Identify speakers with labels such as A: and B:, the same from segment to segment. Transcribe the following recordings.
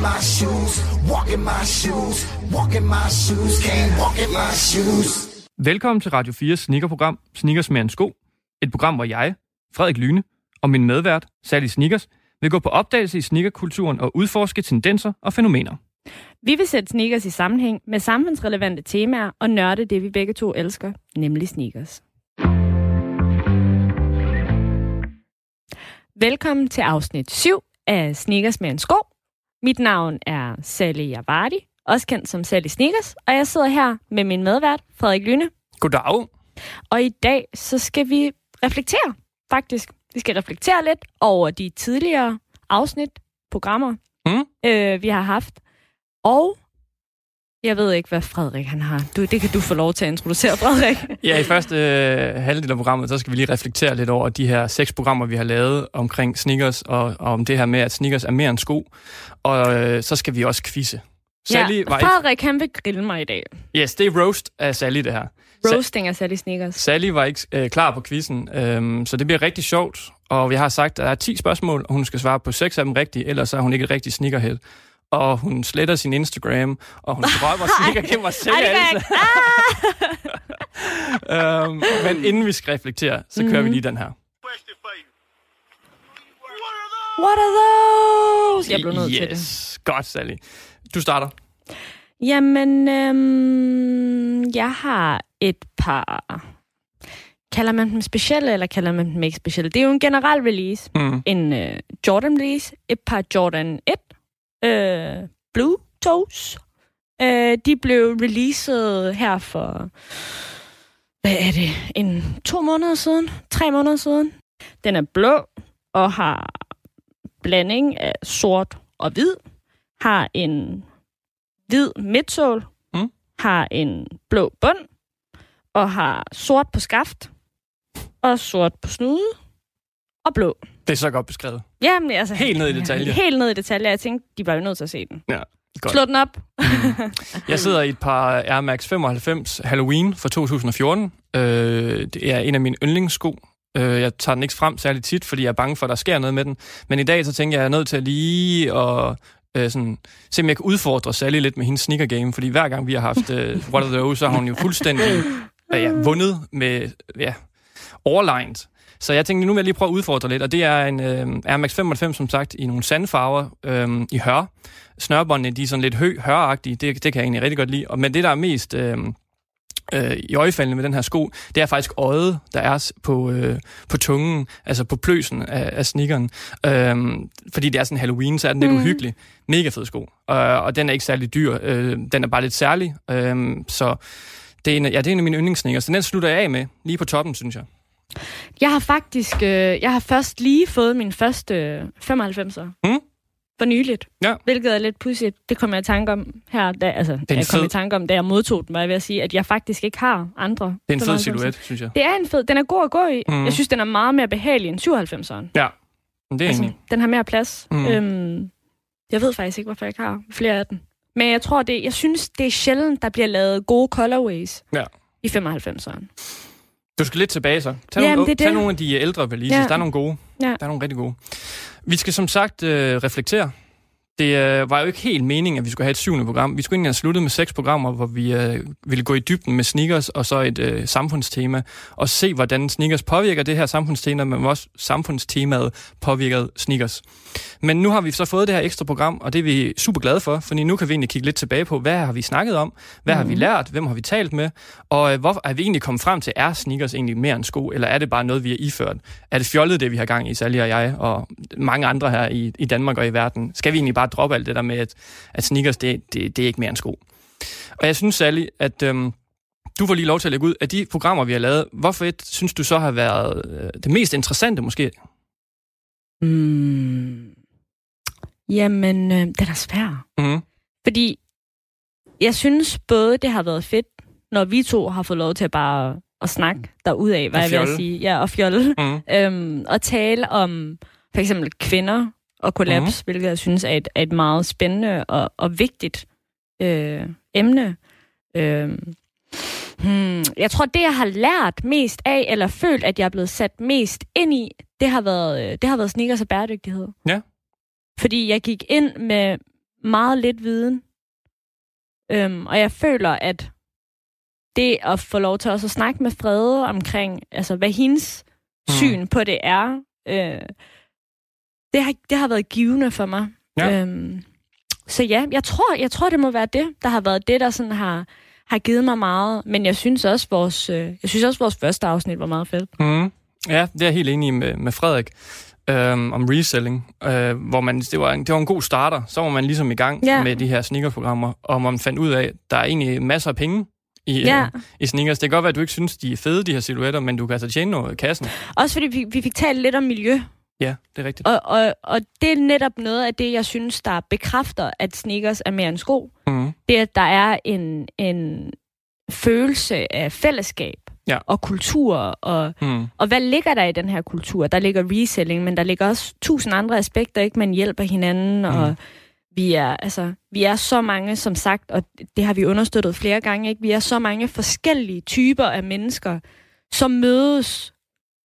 A: In my shoes. Walk in my shoes. Walk in my shoes. Can't walk in my shoes.
B: Velkommen til Radio 4's sneakerprogram Sneakers med en sko. Et program, hvor jeg, Frederik Lyne, og min medvært, Sally Sneakers, vil gå på opdagelse i sneakerkulturen og udforske tendenser og fænomener.
C: Vi vil sætte sneakers i sammenhæng med samfundsrelevante temaer og nørde det, vi begge to elsker, nemlig sneakers. Velkommen til afsnit 7 af Sneakers med en sko. Mit navn er Sally Javardi, også kendt som Sally Sneakers, og jeg sidder her med min medvært, Frederik Lyne.
B: Goddag.
C: Og i dag så skal vi reflektere, faktisk. Vi skal reflektere lidt over de tidligere afsnit, programmer,
B: Mm.
C: øh, vi har haft. Og jeg ved ikke, hvad Frederik han har. Du, det kan du få lov til at introducere, Frederik.
B: Ja, i første øh, halvdel af programmet, så skal vi lige reflektere lidt over de her seks programmer, vi har lavet omkring sneakers, og, og om det her med, at sneakers er mere end sko. Og øh, så skal vi også quizze. Sally
C: ja,
B: var ikke...
C: Frederik han vil grille mig i dag.
B: Yes, det er roast af Sally, det her.
C: Roasting af Sally Sneakers.
B: Sally var ikke øh, klar på quizzen, øhm, så det bliver rigtig sjovt. Og vi har sagt, at der er 10 spørgsmål, og hun skal svare på 6 af dem rigtigt, ellers er hun ikke et rigtig sneakerhead. Og hun sletter sin Instagram, og hun drømmer sneaker gennem
C: kan jeg
B: alle. øhm, men inden vi skal reflektere, så kører
C: Mhm.
B: vi lige den her.
C: What are those? Jeg blev nødt
B: yes.
C: til det.
B: Godt, Sally. Du starter.
C: Jamen, øhm, jeg har et par... Kalder man dem specielle, eller kalder man dem ikke specielle? Det er jo en generel release.
B: Mm.
C: En øh, Jordan release. Et par Jordan 1. Øh, Blue Toes. Øh, de blev releaset her for... Hvad er det? En to måneder siden? Tre måneder siden? Den er blå og har blanding af sort og hvid. Har en hvid midsål,
B: Mm.
C: har en blå bund, og har sort på skaft, og sort på snude, og blå.
B: Det er så godt beskrevet.
C: Jamen, altså,
B: Helt ned i detaljer.
C: Helt ned i detaljer. Jeg tænkte, de var jo nødt til at se den.
B: Ja, godt.
C: Slå den op.
B: Jeg sidder i et par Air Max 95 Halloween fra 2014. Øh, det er en af mine yndlingssko. Øh, jeg tager den ikke frem særlig tit, fordi jeg er bange for, at der sker noget med den. Men i dag så tænker jeg, at jeg er nødt til at lige og øh, sådan, se, om jeg kan udfordre Sally lidt med hendes sneaker game, fordi hver gang vi har haft øh, What Are Those, så har hun jo fuldstændig øh, ja, vundet med ja, overlegnet. Så jeg tænkte, nu vil jeg lige prøve at udfordre lidt, og det er en øh, Air Max 95, som sagt, i nogle sandfarver øh, i hør. Snørbåndene, de er sådan lidt hø høragtige, det, det kan jeg egentlig rigtig godt lide. Og, men det, der er mest øh, øh, i øjefaldene med den her sko, det er faktisk øjet, der er på, øh, på tungen, altså på pløsen af, af sneakeren. Øhm, fordi det er sådan Halloween, så er den lidt
C: Mm.
B: uhyggelig. Mega fed sko. Øh, og den er ikke særlig dyr. Øh, den er bare lidt særlig. Øh, så det er, en, ja, det er en af mine yndlingssneakers. Så den slutter jeg af med, lige på toppen, synes jeg.
C: Jeg har faktisk, øh, jeg har først lige fået min første øh, 95'er.
B: Mm.
C: For nyligt.
B: Ja.
C: Hvilket er lidt pudsigt. Det kom jeg i tanke om her. Da, altså, jeg kom
B: fed-
C: i tanke om, da jeg modtog den, var jeg ved at sige, at jeg faktisk ikke har andre.
B: Det er en fed
C: 95'er.
B: silhuet, synes jeg.
C: Det er en fed. Den er god at gå i.
B: Mm.
C: Jeg synes, den er meget mere behagelig end 97'eren.
B: Ja, det er
C: Altså,
B: egentlig.
C: den har mere plads.
B: Mm.
C: Øhm, jeg ved faktisk ikke, hvorfor jeg ikke har flere af den. Men jeg tror, det, jeg synes, det er sjældent, der bliver lavet gode colorways
B: Ja.
C: i 95'eren.
B: Du skal lidt tilbage så. Tag,
C: Jamen,
B: nogle,
C: det
B: tag
C: det.
B: nogle af de ældre releases.
C: Ja.
B: Der er nogle gode.
C: Ja.
B: Der er nogle rigtig gode. Vi skal som sagt øh, reflektere. Det øh, var jo ikke helt meningen, at vi skulle have et syvende program. Vi skulle egentlig have sluttet med seks programmer, hvor vi øh, ville gå i dybden med sneakers og så et øh, samfundstema, og se, hvordan sneakers påvirker det her samfundstema, men også samfundstemaet påvirker sneakers. Men nu har vi så fået det her ekstra program, og det er vi super glade for, fordi nu kan vi egentlig kigge lidt tilbage på, hvad har vi snakket om, hvad har vi lært, hvem har vi talt med, og øh, hvorfor er vi egentlig kommet frem til, er sneakers egentlig mere end sko, eller er det bare noget, vi har iført? Er det fjollet, det vi har gang i, Sally og jeg, og mange andre her i, i Danmark og i verden? Skal vi egentlig bare droppe alt det der med, at, at sneakers, det, det, det er ikke mere end sko? Og jeg synes, Sally, at øhm, du får lige lov til at lægge ud af de programmer, vi har lavet. Hvorfor et synes du så har været øh, det mest interessante måske?
C: Mm. Jamen, øh, den er svær.
B: Mm.
C: Fordi jeg synes både, det har været fedt, når vi to har fået lov til at bare at snakke derudad, hvad
B: Og
C: jeg vil sige. Ja, og fjolle.
B: Mm.
C: Øhm, og tale om for eksempel kvinder og kollaps,
B: Mhm.
C: mm. hvilket jeg synes er et, er et meget spændende og, og vigtigt øh, emne. Øh, hmm, jeg tror, det jeg har lært mest af, eller følt, at jeg er blevet sat mest ind i, det har været, øh, det har været sneakers og bæredygtighed.
B: Ja.
C: Fordi jeg gik ind med meget lidt viden, øhm, og jeg føler, at det at få lov til også at snakke med Frede omkring, altså hvad hendes
B: Mm.
C: syn på det er, øh, det, har, det har været givende for mig.
B: Ja.
C: Øhm, så ja, jeg tror, jeg tror, det må være det, der har været det, der sådan har, har givet mig meget. Men jeg synes også, vores, øh, jeg synes også, vores første afsnit var meget fedt.
B: Mm. Ja, det er jeg helt enig med, med Frederik øhm, om reselling, øh, hvor man, det, var en, det var en god starter. Så var man ligesom i gang
C: Ja.
B: med de her sneakerprogrammer, og man fandt ud af, at der er egentlig masser af penge i,
C: Ja.
B: øh, i sneakers. Det kan godt være, at du ikke synes, de er fede, de her silhuetter, men du kan altså tjene noget i kassen.
C: Også fordi vi, vi fik talt lidt om miljø,
B: Ja, det er rigtigt.
C: og, og, og det er netop noget af det, jeg synes, der bekræfter, at sneakers er mere end sko.
B: Mm.
C: Det er, at der er en, en følelse af fællesskab
B: Ja.
C: og kultur, og,
B: Mm.
C: og hvad ligger der i den her kultur? Der ligger reselling, men der ligger også tusind andre aspekter, ikke? Man hjælper hinanden, og
B: Mm.
C: vi er, altså, vi er så mange, som sagt, og det har vi understøttet flere gange, ikke? Vi er så mange forskellige typer af mennesker, som mødes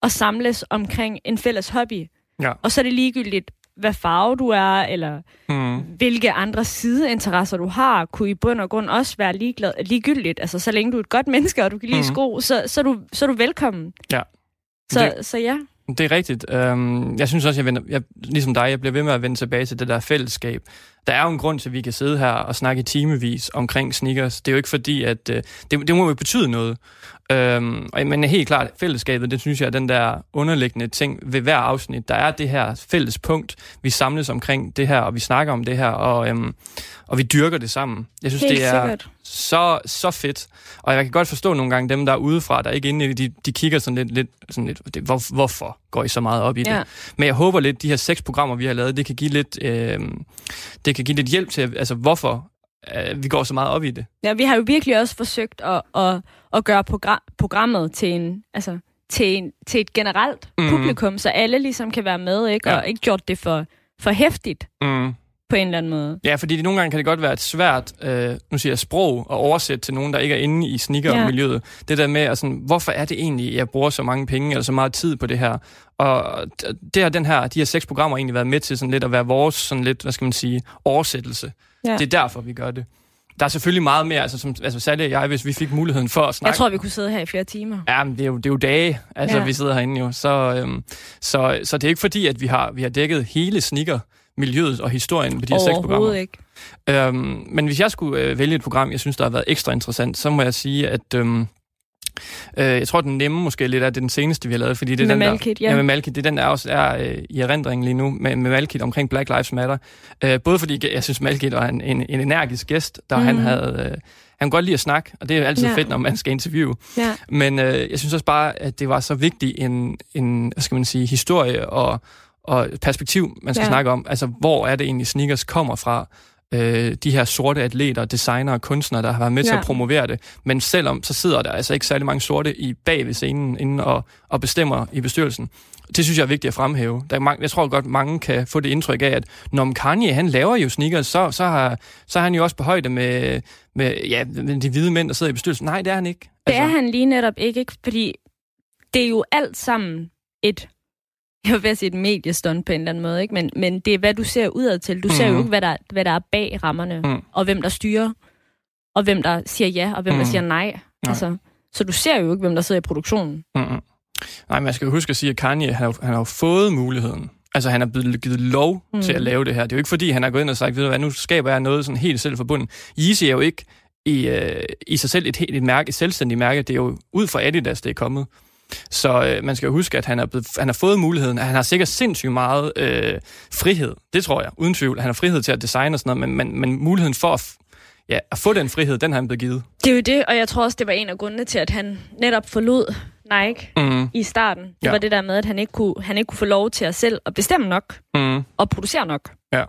C: og samles omkring en fælles hobby.
B: Ja.
C: Og så er det ligegyldigt, hvad farve du er, eller
B: Mm.
C: hvilke andre sideinteresser du har, kunne i bund og grund også være ligeglad, ligegyldigt. Altså, så længe du er et godt menneske, og du kan lide
B: Mhm.
C: sko, så, så, er du, så er du velkommen.
B: Ja.
C: Så, så ja.
B: Det er rigtigt. Øhm, jeg synes også, jeg, vender, jeg ligesom dig, jeg bliver ved med at vende tilbage til det der fællesskab. Der er jo en grund til, at vi kan sidde her og snakke timevis omkring sneakers. Det er jo ikke fordi, at øh, det, det må jo betyde noget. Øhm, og- men helt klart, fællesskabet, det synes jeg er den der underliggende ting ved hver afsnit. Der er det her fælles punkt, vi samles omkring det her, og vi snakker om det her, og, øhm, og vi dyrker det sammen. Jeg synes,
C: Helt
B: det er
C: sikkert.
B: så, så fedt. Og jeg kan godt forstå nogle gange dem, der er udefra, der er ikke inde i det, de, de kigger sådan lidt, lidt, sådan lidt det, hvor, hvorfor går I så meget op i det?
C: Ja.
B: Men jeg håber lidt, de her seks programmer, vi har lavet, det kan give lidt, øh, det kan give lidt hjælp til, altså hvorfor øh, vi går så meget op i det.
C: ja, vi har jo virkelig også forsøgt at, at, at gøre program, programmet til en, altså, til, en, til et generelt mm. publikum, så alle ligesom kan være med, ikke?
B: Ja.
C: Og ikke gjort det for, for hæftigt
B: Mm.
C: På en eller anden måde.
B: Ja, fordi det, nogle gange kan det godt være et svært, øh, nu siger jeg sprog, at oversætte til nogen, der ikke er inde i sneakermiljøet. Det der med, at sådan, hvorfor er det egentlig, jeg bruger så mange penge eller så meget tid på det her? Og det har den her, de her seks programmer egentlig været med til sådan lidt at være vores, sådan lidt, hvad skal man sige, oversættelse.
C: Ja.
B: Det er derfor, vi gør det. Der er selvfølgelig meget mere, altså, som, altså særligt jeg, hvis vi fik muligheden for at snakke.
C: Jeg tror, vi kunne sidde her i flere timer.
B: Ja, men det er jo, det er jo dage, altså
C: Ja.
B: ja. vi sidder herinde jo. Så, øhm, så, så det er ikke fordi, at vi har, vi har dækket hele sneaker miljøet og historien på de her seks programmer.
C: Ikke.
B: Øhm, men hvis jeg skulle øh, vælge et program, jeg synes, der har været ekstra interessant, så må jeg sige, at øhm, øh, jeg tror, den nemme måske lidt er det er den seneste, vi har lavet, fordi det er
C: Med
B: den
C: Malkit,
B: der,
C: ja.
B: ja. med Malkit, det er den, der også er øh, i erindringen lige nu, med, med Malkit omkring Black Lives Matter. Øh, både fordi jeg synes, Malkit var en, en, en energisk gæst, der mm. han havde... Øh, han kunne godt lide at snakke, og det er altid
C: ja.
B: fedt, når man skal interviewe.
C: Ja.
B: Men øh, jeg synes også bare, at det var så vigtig en, en hvad skal man sige, historie og, og perspektiv, man skal
C: Ja.
B: snakke om. Altså, hvor er det egentlig, sneakers kommer fra? Øh, de her sorte atleter, designere og kunstnere, der har været med ja. til at promovere det. Men selvom, så sidder der altså ikke særlig mange sorte i bag ved scenen inden og, og bestemmer i bestyrelsen. Det synes jeg er vigtigt at fremhæve. Der er mange, jeg tror godt, mange kan få det indtryk af, at når Kanye han laver jo sneakers, så, så, har, så er han jo også på højde med, med, ja, med de hvide mænd, der sidder i bestyrelsen. Nej, det er han ikke.
C: Det er han lige netop ikke, ikke? fordi det er jo alt sammen et, jeg vil ved sige et mediestunt på en eller anden måde, ikke? Men, men det er, hvad du ser udad til. Du mm. ser jo
B: Mhm.
C: ikke, hvad der, hvad der er bag rammerne,
B: Mm.
C: og hvem der styrer, og hvem der siger ja, og hvem mm. der siger nej. Altså, så du ser jo ikke, hvem der sidder i produktionen.
B: Mm-mm. Nej, man skal jo huske at sige, at Kanye, han har, han har fået muligheden. Altså, han er blevet givet lov
C: Mm.
B: mm. til at lave det her. Det er jo ikke fordi, han har gået ind og sagt, ved du hvad, nu skaber jeg noget sådan helt selvforbundet. Yeezy er jo ikke i, øh, i sig selv et, helt, et, mærke, et selvstændigt mærke. Det er jo ud fra Adidas, det er kommet. Så øh, man skal jo huske, at han, er blevet, han har fået muligheden. Han har sikkert sindssygt meget øh, frihed. Det tror jeg, uden tvivl. Han har frihed til at designe og sådan noget, men, men, men muligheden for at, ja, at få den frihed, den har han blevet givet.
C: Det er jo det, og jeg tror også, det var en af grundene til, at han netop forlod Nike
B: Mm,
C: i starten. Det
B: Ja.
C: var det der med, at han ikke kunne, han ikke kunne få lov til at selv at bestemme nok
B: mm,
C: og producere nok.
B: Ja.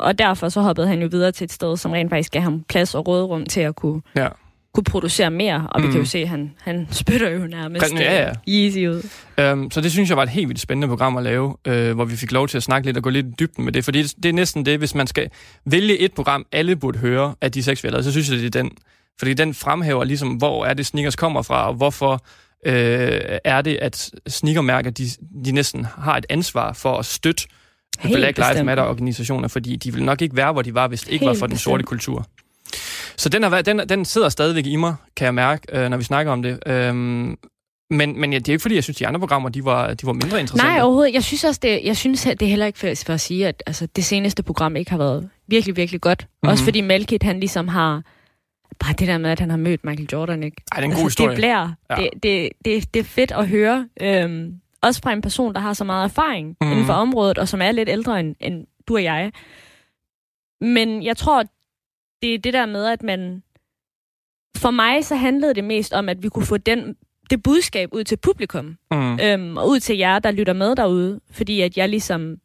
C: og derfor så hoppede han jo videre til et sted, som rent faktisk gav ham plads og råderum til at kunne,
B: Ja.
C: Kunne producere mere. Og mm. vi kan jo se, at han, han spytter jo nærmest
B: Ja, ja.
C: øh, easy ud.
B: Øhm, så det synes jeg var et helt vildt spændende program at lave, øh, hvor vi fik lov til at snakke lidt og gå lidt i dybden med det. Fordi det, det er næsten det, hvis man skal vælge et program, alle burde høre af de seks, vi har lavet, så synes jeg, det er den. Fordi den fremhæver ligesom, hvor er det, sneakers kommer fra, og hvorfor øh, er det, at sneakermærker, de, de næsten har et ansvar for at støtte
C: Helt
B: Black Lives. Matter-organisationer, fordi de ville nok ikke være, hvor de var, hvis det ikke
C: Helt
B: var for den sorte
C: bestemt.
B: kultur. Så den, har været, den, den sidder stadigvæk i mig, kan jeg mærke, øh, når vi snakker om det. Øhm, men, men ja, det er ikke fordi, jeg synes, de andre programmer, de var, de var mindre interessante.
C: Nej, overhovedet. Jeg synes også, det, jeg synes, det er heller ikke for, for at sige, at altså, det seneste program ikke har været virkelig, virkelig godt.
B: Mhm.
C: Mm-hmm. Også fordi Malkit, han ligesom har... Bare det der med, at han har mødt Michael Jordan, ikke?
B: Ej, det er en god
C: altså,
B: historie.
C: Det bliver.
B: Ja.
C: Det, det, det, det er fedt at høre. Øhm, også fra en person, der har så meget erfaring mm. inden for området, og som er lidt ældre end, end du og jeg. Men jeg tror, det er det der med, at man... For mig så handlede det mest om, at vi kunne få den, det budskab ud til publikum
B: Mm.
C: øhm, og ud til jer, der lytter med derude, fordi at jeg ligesom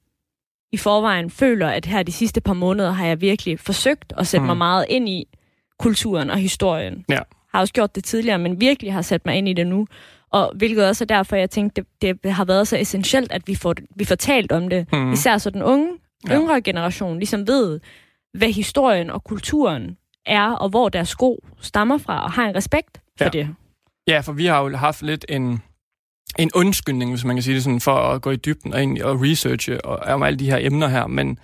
C: i forvejen føler, at her de sidste par måneder har jeg virkelig forsøgt at sætte
B: Mm.
C: mig meget ind i kulturen og historien.
B: Ja.
C: Har også gjort det tidligere, men virkelig har sat mig ind i det nu. Og hvilket også er derfor, jeg tænkte, det, det har været så essentielt, at vi får, vi får talt om det.
B: Mm.
C: Især så den unge,
B: Ja.
C: yngre generation ligesom ved, hvad historien og kulturen er, og hvor deres sko stammer fra, og har en respekt for
B: Ja.
C: det.
B: Ja, for vi har jo haft lidt en, en undskyldning, hvis man kan sige det sådan, for at gå i dybden og, egentlig, og researche og, om alle de her emner her, men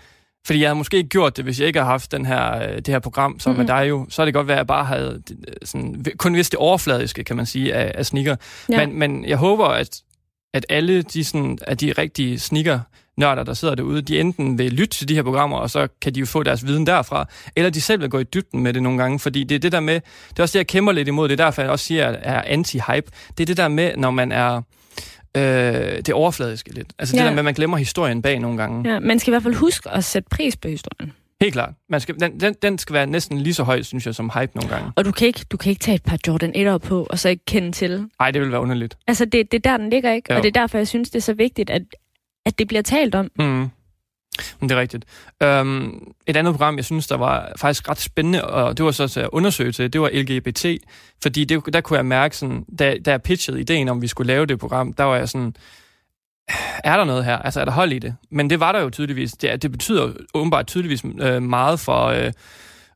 B: fordi jeg havde måske ikke gjort det, hvis jeg ikke havde haft den her, øh, det her program som mm-hmm. med dig jo, så er det godt være, at jeg bare havde øh, sådan, kun vidst det overfladiske, kan man sige, af, af sneaker. Ja. Men, men jeg håber, at, at alle de, sådan, at de rigtige sneaker nørder, der sidder derude, de enten vil lytte til de her programmer, og så kan de jo få deres viden derfra, eller de selv vil gå i dybden med det nogle gange, fordi det er det der med, det er også det, jeg kæmper lidt imod, det er derfor, jeg også siger, at er anti-hype. Det er det der med, når man er øh, det overfladiske lidt. Altså ja. det der med, at man glemmer historien bag nogle gange. Ja.
C: Man skal i hvert fald huske at sætte pris på historien.
B: Helt klart. Man skal, den, den, den skal være næsten lige så høj, synes jeg, som hype nogle gange.
C: Og du kan ikke, du kan ikke tage et par Jordan 1'ere på, og så ikke kende til.
B: Ej, det vil være underligt.
C: Altså, det, det er der, den ligger, ikke?
B: Jo.
C: Og det er derfor, jeg synes, det er så vigtigt, at, at det bliver talt om.
B: Mm. Det er rigtigt. Um, et andet program, jeg synes, der var faktisk ret spændende, og det var så at undersøge til, det var LGBT, fordi det, der kunne jeg mærke, sådan, da, da jeg pitchede ideen om, vi skulle lave det program, der var jeg sådan, er der noget her? Altså, er der hold i det? Men det var der jo tydeligvis. Det, det betyder åbenbart tydeligvis øh, meget for, øh,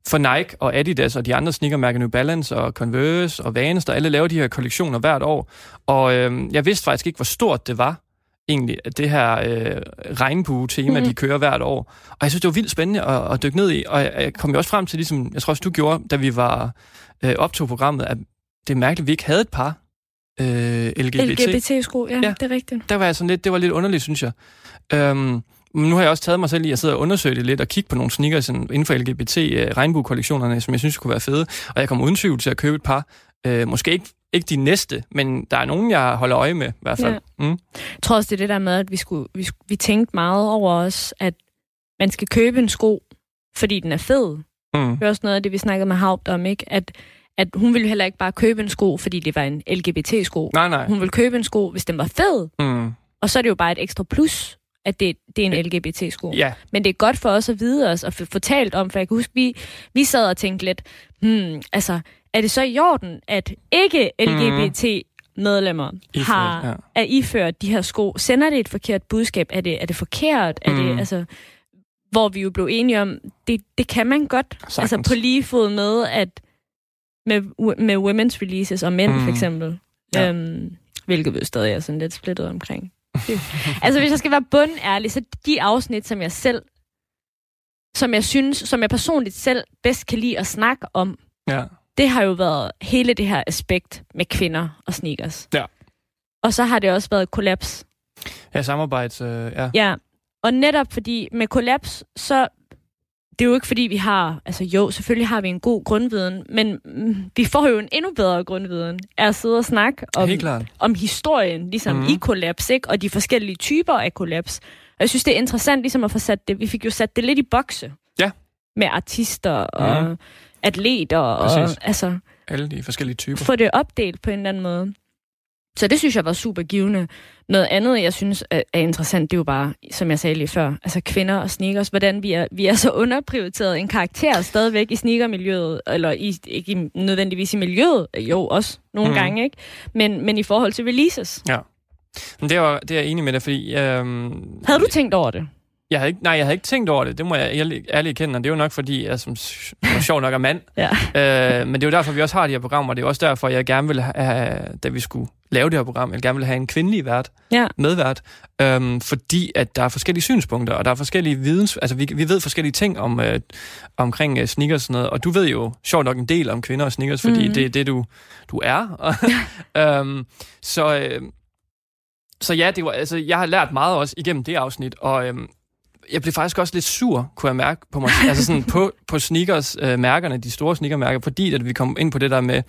B: for Nike og Adidas og de andre sneakermærker, New Balance og Converse og Vans, der alle laver de her kollektioner hvert år. Og øh, jeg vidste faktisk ikke, hvor stort det var, egentlig, at det her øh, regnbue-tema.
C: Mhm.
B: de kører hvert år. Og jeg synes, det var vildt spændende at, at dykke ned i. Og jeg, jeg kom jo også frem til, ligesom, jeg tror også, du gjorde, da vi var øh, optog programmet, at det er mærkeligt, at vi ikke havde et par øh, LGBT.
C: LGBT-sko, ja,
B: Ja.
C: det er rigtigt.
B: Der var jeg sådan lidt, det var lidt underligt, synes jeg. Øhm, men nu har jeg også taget mig selv i at sidde og undersøge det lidt og kigge på nogle sneakers inden for LGBT øh, som jeg synes kunne være fede. Og jeg kommer uden tvivl til at købe et par. Øh, måske ikke, ikke de næste, men der er nogen, jeg holder øje med i hvert fald. Ja. Mm.
C: Jeg tror også, det er det der med, at vi, skulle, vi, vi tænkte meget over os, at man skal købe en sko, fordi den er fed.
B: Mm.
C: Det er også noget af det, vi snakkede med Haupt om, ikke? At, at hun ville heller ikke bare købe en sko, fordi det var en LGBT-sko.
B: Nej, nej.
C: Hun ville købe en sko, hvis den var fed.
B: Mm.
C: Og så er det jo bare et ekstra plus, at det, det er en LGBT-sko.
B: Ja,
C: Men det er godt for os at vide os og fortalt om, for jeg kan huske, vi, vi sad og tænkte lidt, hmm, altså, er det så i orden, at ikke LGBT-medlemmer
B: Iført,
C: har
B: ja.
C: er iført de her sko? Sender det et forkert budskab? Er det, er det forkert? Er
B: Mm.
C: det, altså, hvor vi jo blev enige om, det, det kan man godt.
B: Sagtens.
C: Altså på lige fod med, at med, med women's releases og mænd
B: Mm.
C: for eksempel.
B: Ja.
C: Øhm, hvilket vi stadig er sådan lidt splittet omkring. Altså hvis jeg skal være bundærlig, så de afsnit, som jeg selv, som jeg synes, som jeg personligt selv bedst kan lide at snakke om,
B: ja.
C: det har jo været hele det her aspekt med kvinder og sneakers.
B: Ja.
C: Og så har det også været kollaps.
B: Ja, samarbejds... Øh, ja.
C: Ja, og netop fordi med kollaps, så det er jo ikke fordi, vi har, altså jo, selvfølgelig har vi en god grundviden, men mm, vi får jo en endnu bedre grundviden af at sidde og snakke om, om historien, ligesom
B: Mhm.
C: mm. i kollaps, ikke? og de forskellige typer af kollaps. Og jeg synes, det er interessant ligesom at få sat det, vi fik jo sat det lidt i bokse.
B: Ja.
C: Med artister og
B: Mhm.
C: atleter, og
B: Præcis.
C: altså
B: Alle de forskellige typer.
C: få det opdelt på en eller anden måde. Så det synes jeg var super givende. Noget andet, jeg synes er, er interessant, det er jo bare, som jeg sagde lige før, altså kvinder og sneakers, hvordan vi er, vi er så underprioriteret en karakter stadigvæk i sneakermiljøet, eller i, ikke nødvendigvis i miljøet, jo også nogle mm. gange, ikke? Men, men i forhold til releases.
B: Ja. Men det er, det er jeg enig med dig, fordi... Øhm,
C: Havde du tænkt over det?
B: Jeg havde ikke, nej, jeg havde ikke tænkt over det. Det må jeg ærligt, ærligt kende, og det er jo nok, fordi jeg som, som sjov nok er mand.
C: ja.
B: øh, men det er jo derfor, vi også har de her programmer, og det er også derfor, jeg gerne ville have, da vi skulle lave det her program, jeg gerne ville have en kvindelig vært,
C: ja.
B: medvært, øhm, fordi at der er forskellige synspunkter, og der er forskellige videns, altså vi, vi ved forskellige ting om, øh, omkring øh, sneakers og sådan noget, og du ved jo sjovt nok en del om kvinder og sneakers, fordi mm-hmm. det er det, du, du er. øhm, så, øh, så ja, det var, altså, jeg har lært meget også igennem det afsnit, og øhm, jeg blev faktisk også lidt sur, kunne jeg mærke på mig, altså sådan på, på sneakers-mærkerne, øh, de store sneakermærker, fordi at vi kom ind på det der med,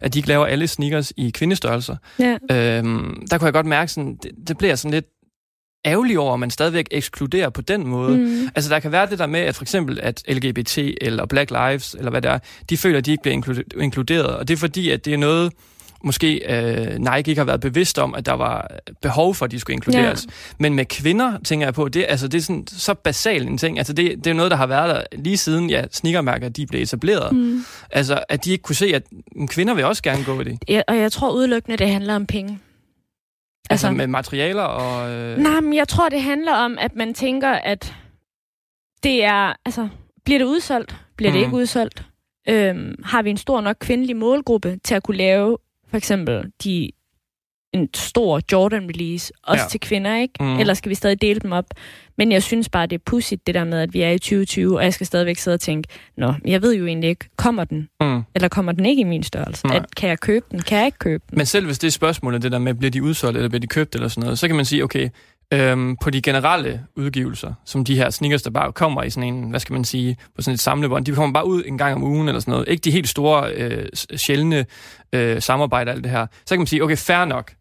B: at de ikke laver alle sneakers i kvindestørrelser.
C: Ja.
B: Øhm, der kunne jeg godt mærke, sådan, det, det bliver sådan lidt ærgerlig over, at man stadigvæk ekskluderer på den måde. Mm. Altså, der kan være det der med, at for eksempel, at LGBT eller Black Lives, eller hvad det er, de føler, at de ikke bliver inkluderet, og det er fordi, at det er noget, måske øh, Nike ikke har været bevidst om, at der var behov for, at de skulle inkluderes. Ja. Men med kvinder, tænker jeg på, det, altså, det er sådan, så basalt en ting. Altså, det, det er noget, der har været der lige siden ja, sneakermærker de blev etableret. Mm. Altså, at de ikke kunne se, at kvinder vil også gerne gå i det.
C: Ja, og jeg tror udelukkende, det handler om penge.
B: Altså, altså med materialer og... Øh...
C: Nej, men jeg tror, det handler om, at man tænker, at det er... Altså, bliver det udsolgt? Bliver mm. det ikke udsolgt? Øhm, har vi en stor nok kvindelig målgruppe til at kunne lave for eksempel de en stor Jordan-release, også ja. til kvinder, ikke? Mm. Eller skal vi stadig dele dem op? Men jeg synes bare, det er pudsigt, det der med, at vi er i 2020, og jeg skal stadigvæk sidde og tænke, nå, jeg ved jo egentlig ikke, kommer den? Mm. Eller kommer den ikke i min størrelse? At, kan jeg købe den? Kan jeg ikke købe den?
B: Men selv hvis det er spørgsmålet, det der med, bliver de udsolgt, eller bliver de købt, eller sådan noget, så kan man sige, okay, øhm, på de generelle udgivelser, som de her sneakers, der bare kommer i sådan en, hvad skal man sige, på sådan et samlebånd, de kommer bare ud en gang om ugen eller sådan noget. Ikke de helt store, øh, sjældne øh, samarbejder alt det her. Så kan man sige, okay, fair nok.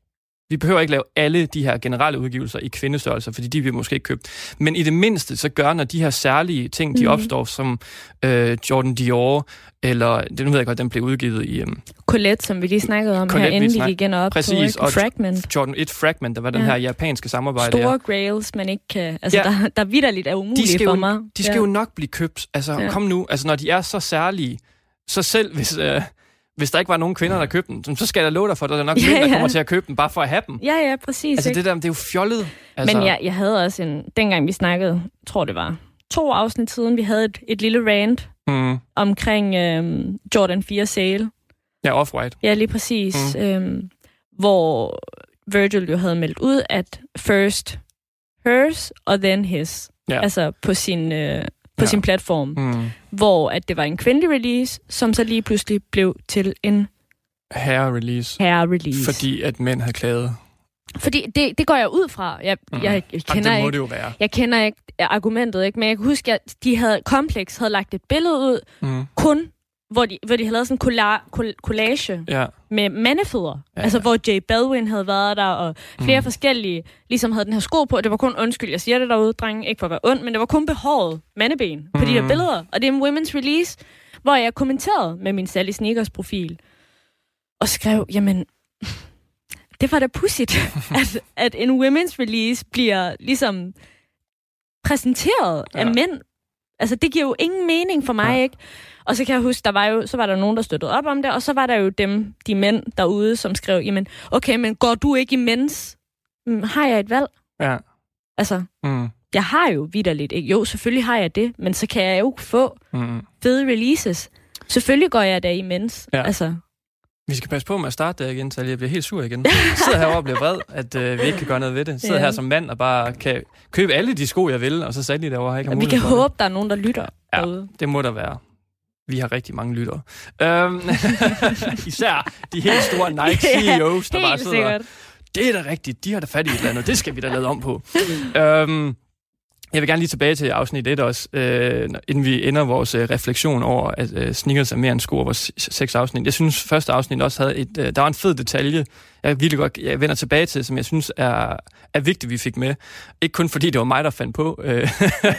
B: Vi behøver ikke lave alle de her generelle udgivelser i kvindestørrelser, fordi de bliver måske ikke købt. Men i det mindste, så gør, når de her særlige ting, de mm. opstår, som øh, Jordan Dior, eller, det nu ved jeg godt, den blev udgivet i... Um,
C: Colette, som vi lige snakkede om Colette, her, inden vi gik igen op
B: Præcis,
C: på, og
B: Fragment. Jordan 1 Fragment, der var den ja. her japanske samarbejde.
C: Store her. grails, man ikke kan... Altså, ja. der, der vidderligt er umuligt de for
B: jo,
C: mig.
B: De skal ja. jo nok blive købt. Altså, ja. kom nu. Altså, når de er så særlige, så selv hvis... Øh, hvis der ikke var nogen kvinder, der købte dem, så skal jeg love dig for, at der er nok ja, mænd, der ja. kommer til at købe dem, bare for at have dem.
C: Ja, ja, præcis.
B: Altså, ikke? det der, det er jo fjollet. Altså.
C: Men jeg, jeg havde også en... Dengang vi snakkede, tror det var to afsnit siden, vi havde et, et lille rant mm. omkring øhm, Jordan 4 Sale.
B: Ja, Off-White.
C: Ja, lige præcis. Mm. Øhm, hvor Virgil jo havde meldt ud, at first hers, og then his. Ja. Altså på sin... Øh, på ja. sin platform, mm. hvor at det var en kvindelig release, som så lige pludselig blev til en
B: herre-release.
C: Herre-release.
B: Fordi at mænd havde klaget.
C: Fordi det, det går jeg ud fra. Jeg, mm. jeg, jeg kender
B: Jamen, det må
C: ikke,
B: det jo være.
C: Jeg kender ikke argumentet, ikke? men jeg kan huske, at de havde, Complex havde lagt et billede ud, mm. kun hvor de, hvor de havde lavet sådan en collage
B: ja.
C: med mandefødder. Ja, altså, hvor Jay Baldwin havde været der, og flere mm. forskellige ligesom havde den her sko på. Det var kun, undskyld, jeg siger det derude, drenge, ikke for at være ond, men det var kun behåret mandeben på mm. de her mm. billeder. Og det er en women's release, hvor jeg kommenterede med min Sally Sneakers profil, og skrev, jamen, det var da pudsigt, at, at en women's release bliver ligesom præsenteret ja. af mænd. Altså, det giver jo ingen mening for mig, ja. ikke? Og så kan jeg huske, der var jo, så var der nogen, der støttede op om det, og så var der jo dem, de mænd derude, som skrev, jamen, okay, men går du ikke i mens? Mm, har jeg et valg?
B: Ja.
C: Altså, mm. jeg har jo vidderligt ikke. Jo, selvfølgelig har jeg det, men så kan jeg jo få mm. fede releases. Selvfølgelig går jeg da i mens. Ja. Altså,
B: vi skal passe på med at starte der igen, så jeg bliver helt sur igen. Jeg sidder herovre og bliver vred, at øh, vi ikke kan gøre noget ved det. Jeg sidder ja. her som mand og bare kan købe alle de sko, jeg vil, og så sætte de derovre. Ikke
C: har vi kan håbe, der er nogen, der lytter
B: ja, derude. det må der være. Vi har rigtig mange lyttere. Øhm, især de helt store Nike CEOs, der bare sidder... Sikkert. Det er da rigtigt, de har da fat i et eller andet. Det skal vi da lade om på. øhm, jeg vil gerne lige tilbage til afsnit 1 også, øh, inden vi ender vores øh, refleksion over, at øh, sneakers er mere end sko vores seks afsnit. Jeg synes, første afsnit også havde et... Øh, der var en fed detalje, jeg virkelig godt jeg vender tilbage til, som jeg synes er, er vigtigt, vi fik med. Ikke kun fordi det var mig, der fandt på øh,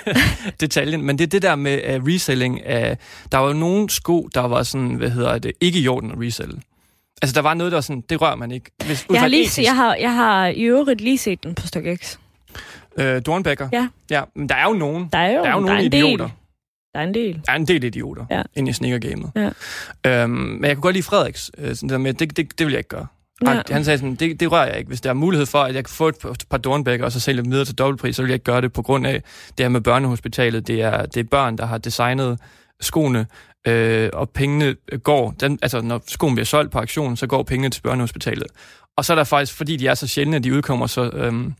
B: detaljen, men det er det der med uh, reselling af... Der var jo nogle sko, der var sådan, hvad hedder det, ikke i orden at reselle. Altså, der var noget, der var sådan, det rører man ikke. Hvis,
C: Jeg har, lige,
B: etisk-
C: jeg, har, jeg har i øvrigt lige set den på StockX.
B: Øh, Dornbækker?
C: Ja.
B: Ja, men der er jo nogen.
C: Der er jo
B: Der er jo
C: der
B: nogle
C: er
B: idioter.
C: Del. Der er en del.
B: Der er en del idioter
C: Ja.
B: inde i sneakergamet.
C: Ja.
B: Øhm, men jeg kunne godt lide Frederiks, øh, sådan der med, det, det, det vil jeg ikke gøre.
C: Ja.
B: Han sagde sådan, det, det rører jeg ikke. Hvis der er mulighed for, at jeg kan få et par- par Dornbækker, og så sælge dem videre til dobbeltpris, så vil jeg ikke gøre det på grund af det her med børnehospitalet. Det er, det er børn, der har designet skoene, øh, og pengene går, den, altså når skoen bliver solgt på auktionen, så går pengene til børnehospitalet. Og så er der faktisk, fordi de er så sjældne, at de udkommer så øhm,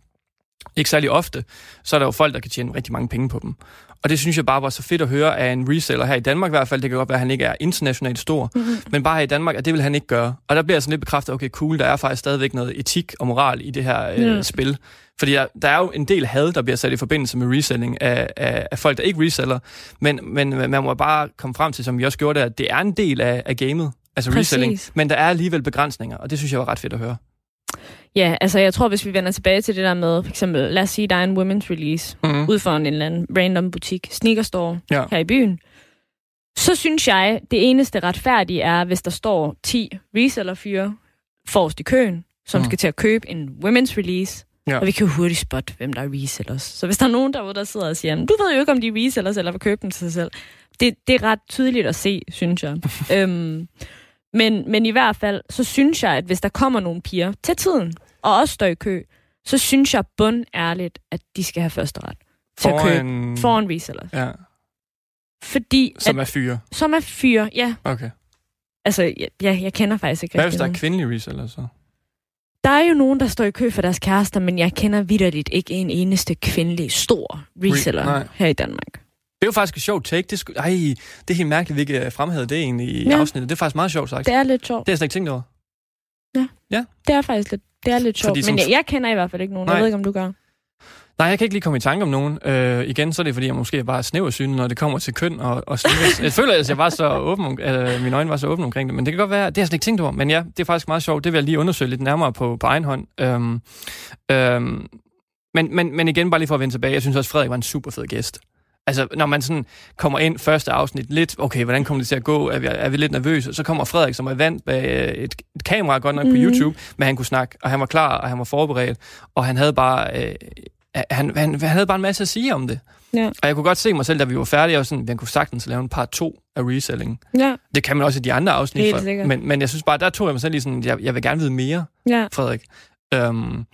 B: ikke særlig ofte, så er der jo folk, der kan tjene rigtig mange penge på dem. Og det synes jeg bare var så fedt at høre af en reseller her i Danmark i hvert fald. Det kan godt være, at han ikke er internationalt stor, mm-hmm. men bare her i Danmark, at det vil han ikke gøre. Og der bliver jeg sådan lidt bekræftet, okay, cool, der er faktisk stadigvæk noget etik og moral i det her øh,
C: Ja.
B: spil. Fordi der, der er jo en del had, der bliver sat i forbindelse med reselling af, af, af folk, der ikke reseller. Men, men man må bare komme frem til, som vi også gjorde der, at det er en del af, af gamet, altså
C: Præcis.
B: reselling. Men der er alligevel begrænsninger, og det synes jeg var ret fedt at høre.
C: Ja, altså jeg tror, hvis vi vender tilbage til det der med, for eksempel, lad os sige, der er en women's release
B: Mm-hmm.
C: ud for en eller anden random butik, sneaker store
B: Ja.
C: her i byen, så synes jeg, det eneste retfærdige er, hvis der står 10 reseller-fyre forrest i køen, som
B: Mm.
C: skal til at købe en women's release,
B: Ja.
C: og vi kan jo hurtigt spotte, hvem der er resellers. Så hvis der er nogen derude, der sidder og siger, "Men du ved jo ikke, om de er resellers eller vil købe dem til sig selv, det, det er ret tydeligt at se, synes jeg. øhm, men, men i hvert fald, så synes jeg, at hvis der kommer nogle piger til tiden, og også står i kø, så synes jeg bund ærligt, at de skal have første ret til at købe
B: en...
C: foran resellers.
B: Ja,
C: Fordi,
B: som
C: at,
B: er fyre.
C: som er fyre, ja.
B: Okay.
C: Altså, jeg, jeg, jeg kender faktisk ikke
B: Hvad hvis der er kvindelige reseller så?
C: Der er jo nogen, der står i kø for deres kærester, men jeg kender vidderligt ikke en eneste kvindelig stor reseller
B: nej.
C: her i Danmark.
B: Det er jo faktisk et sjovt take. Det, skulle, ej, det er helt mærkeligt, vi ikke fremhævede det egentlig i
C: Ja.
B: ja. afsnittet. Det er faktisk meget sjovt sagt.
C: Det er lidt sjovt.
B: det har jeg slet ikke tænkt over.
C: Det er faktisk lidt, det er lidt sjovt.
B: Fordi som-
C: Men jeg, jeg kender i hvert fald ikke nogen. Jeg
B: Nej.
C: ved ikke, om du gør.
B: Nej, jeg kan ikke lige komme i tanke om nogen. Øh, igen, så er det fordi, jeg måske er bare snæversynet, når det kommer til køn og, og jeg føler, at jeg var så åben, øh, mine øjne var så åbne omkring det, men det kan godt være, det har jeg slet ikke tænkt over. Men ja, det er faktisk meget sjovt. Det vil jeg lige undersøge lidt nærmere på, på egen hånd. Øhm, øhm, men, men, men igen, bare lige for at vende tilbage, jeg synes også, Frederik var en super fed gæst. Altså, når man sådan kommer ind første afsnit lidt, okay, hvordan kommer det til at gå? Er vi, er vi lidt nervøse? Så kommer Frederik, som er vant bag øh, et, et kamera, godt nok mm. på
C: Mhm.
B: YouTube, men han kunne snakke, og han var klar, og han var forberedt, og han havde bare, øh, han, han, han havde bare en masse at sige om det.
C: Ja.
B: Og jeg kunne godt se mig selv, da vi var færdige, og sådan, han kunne sagtens lave en par to af reselling.
C: Ja,
B: Det kan man også i de andre afsnit.
C: Helt
B: for-. Men, men jeg synes bare, der tog jeg mig selv i sådan, jeg, jeg vil gerne vide mere,
C: ja.
B: Frederik. Øhm,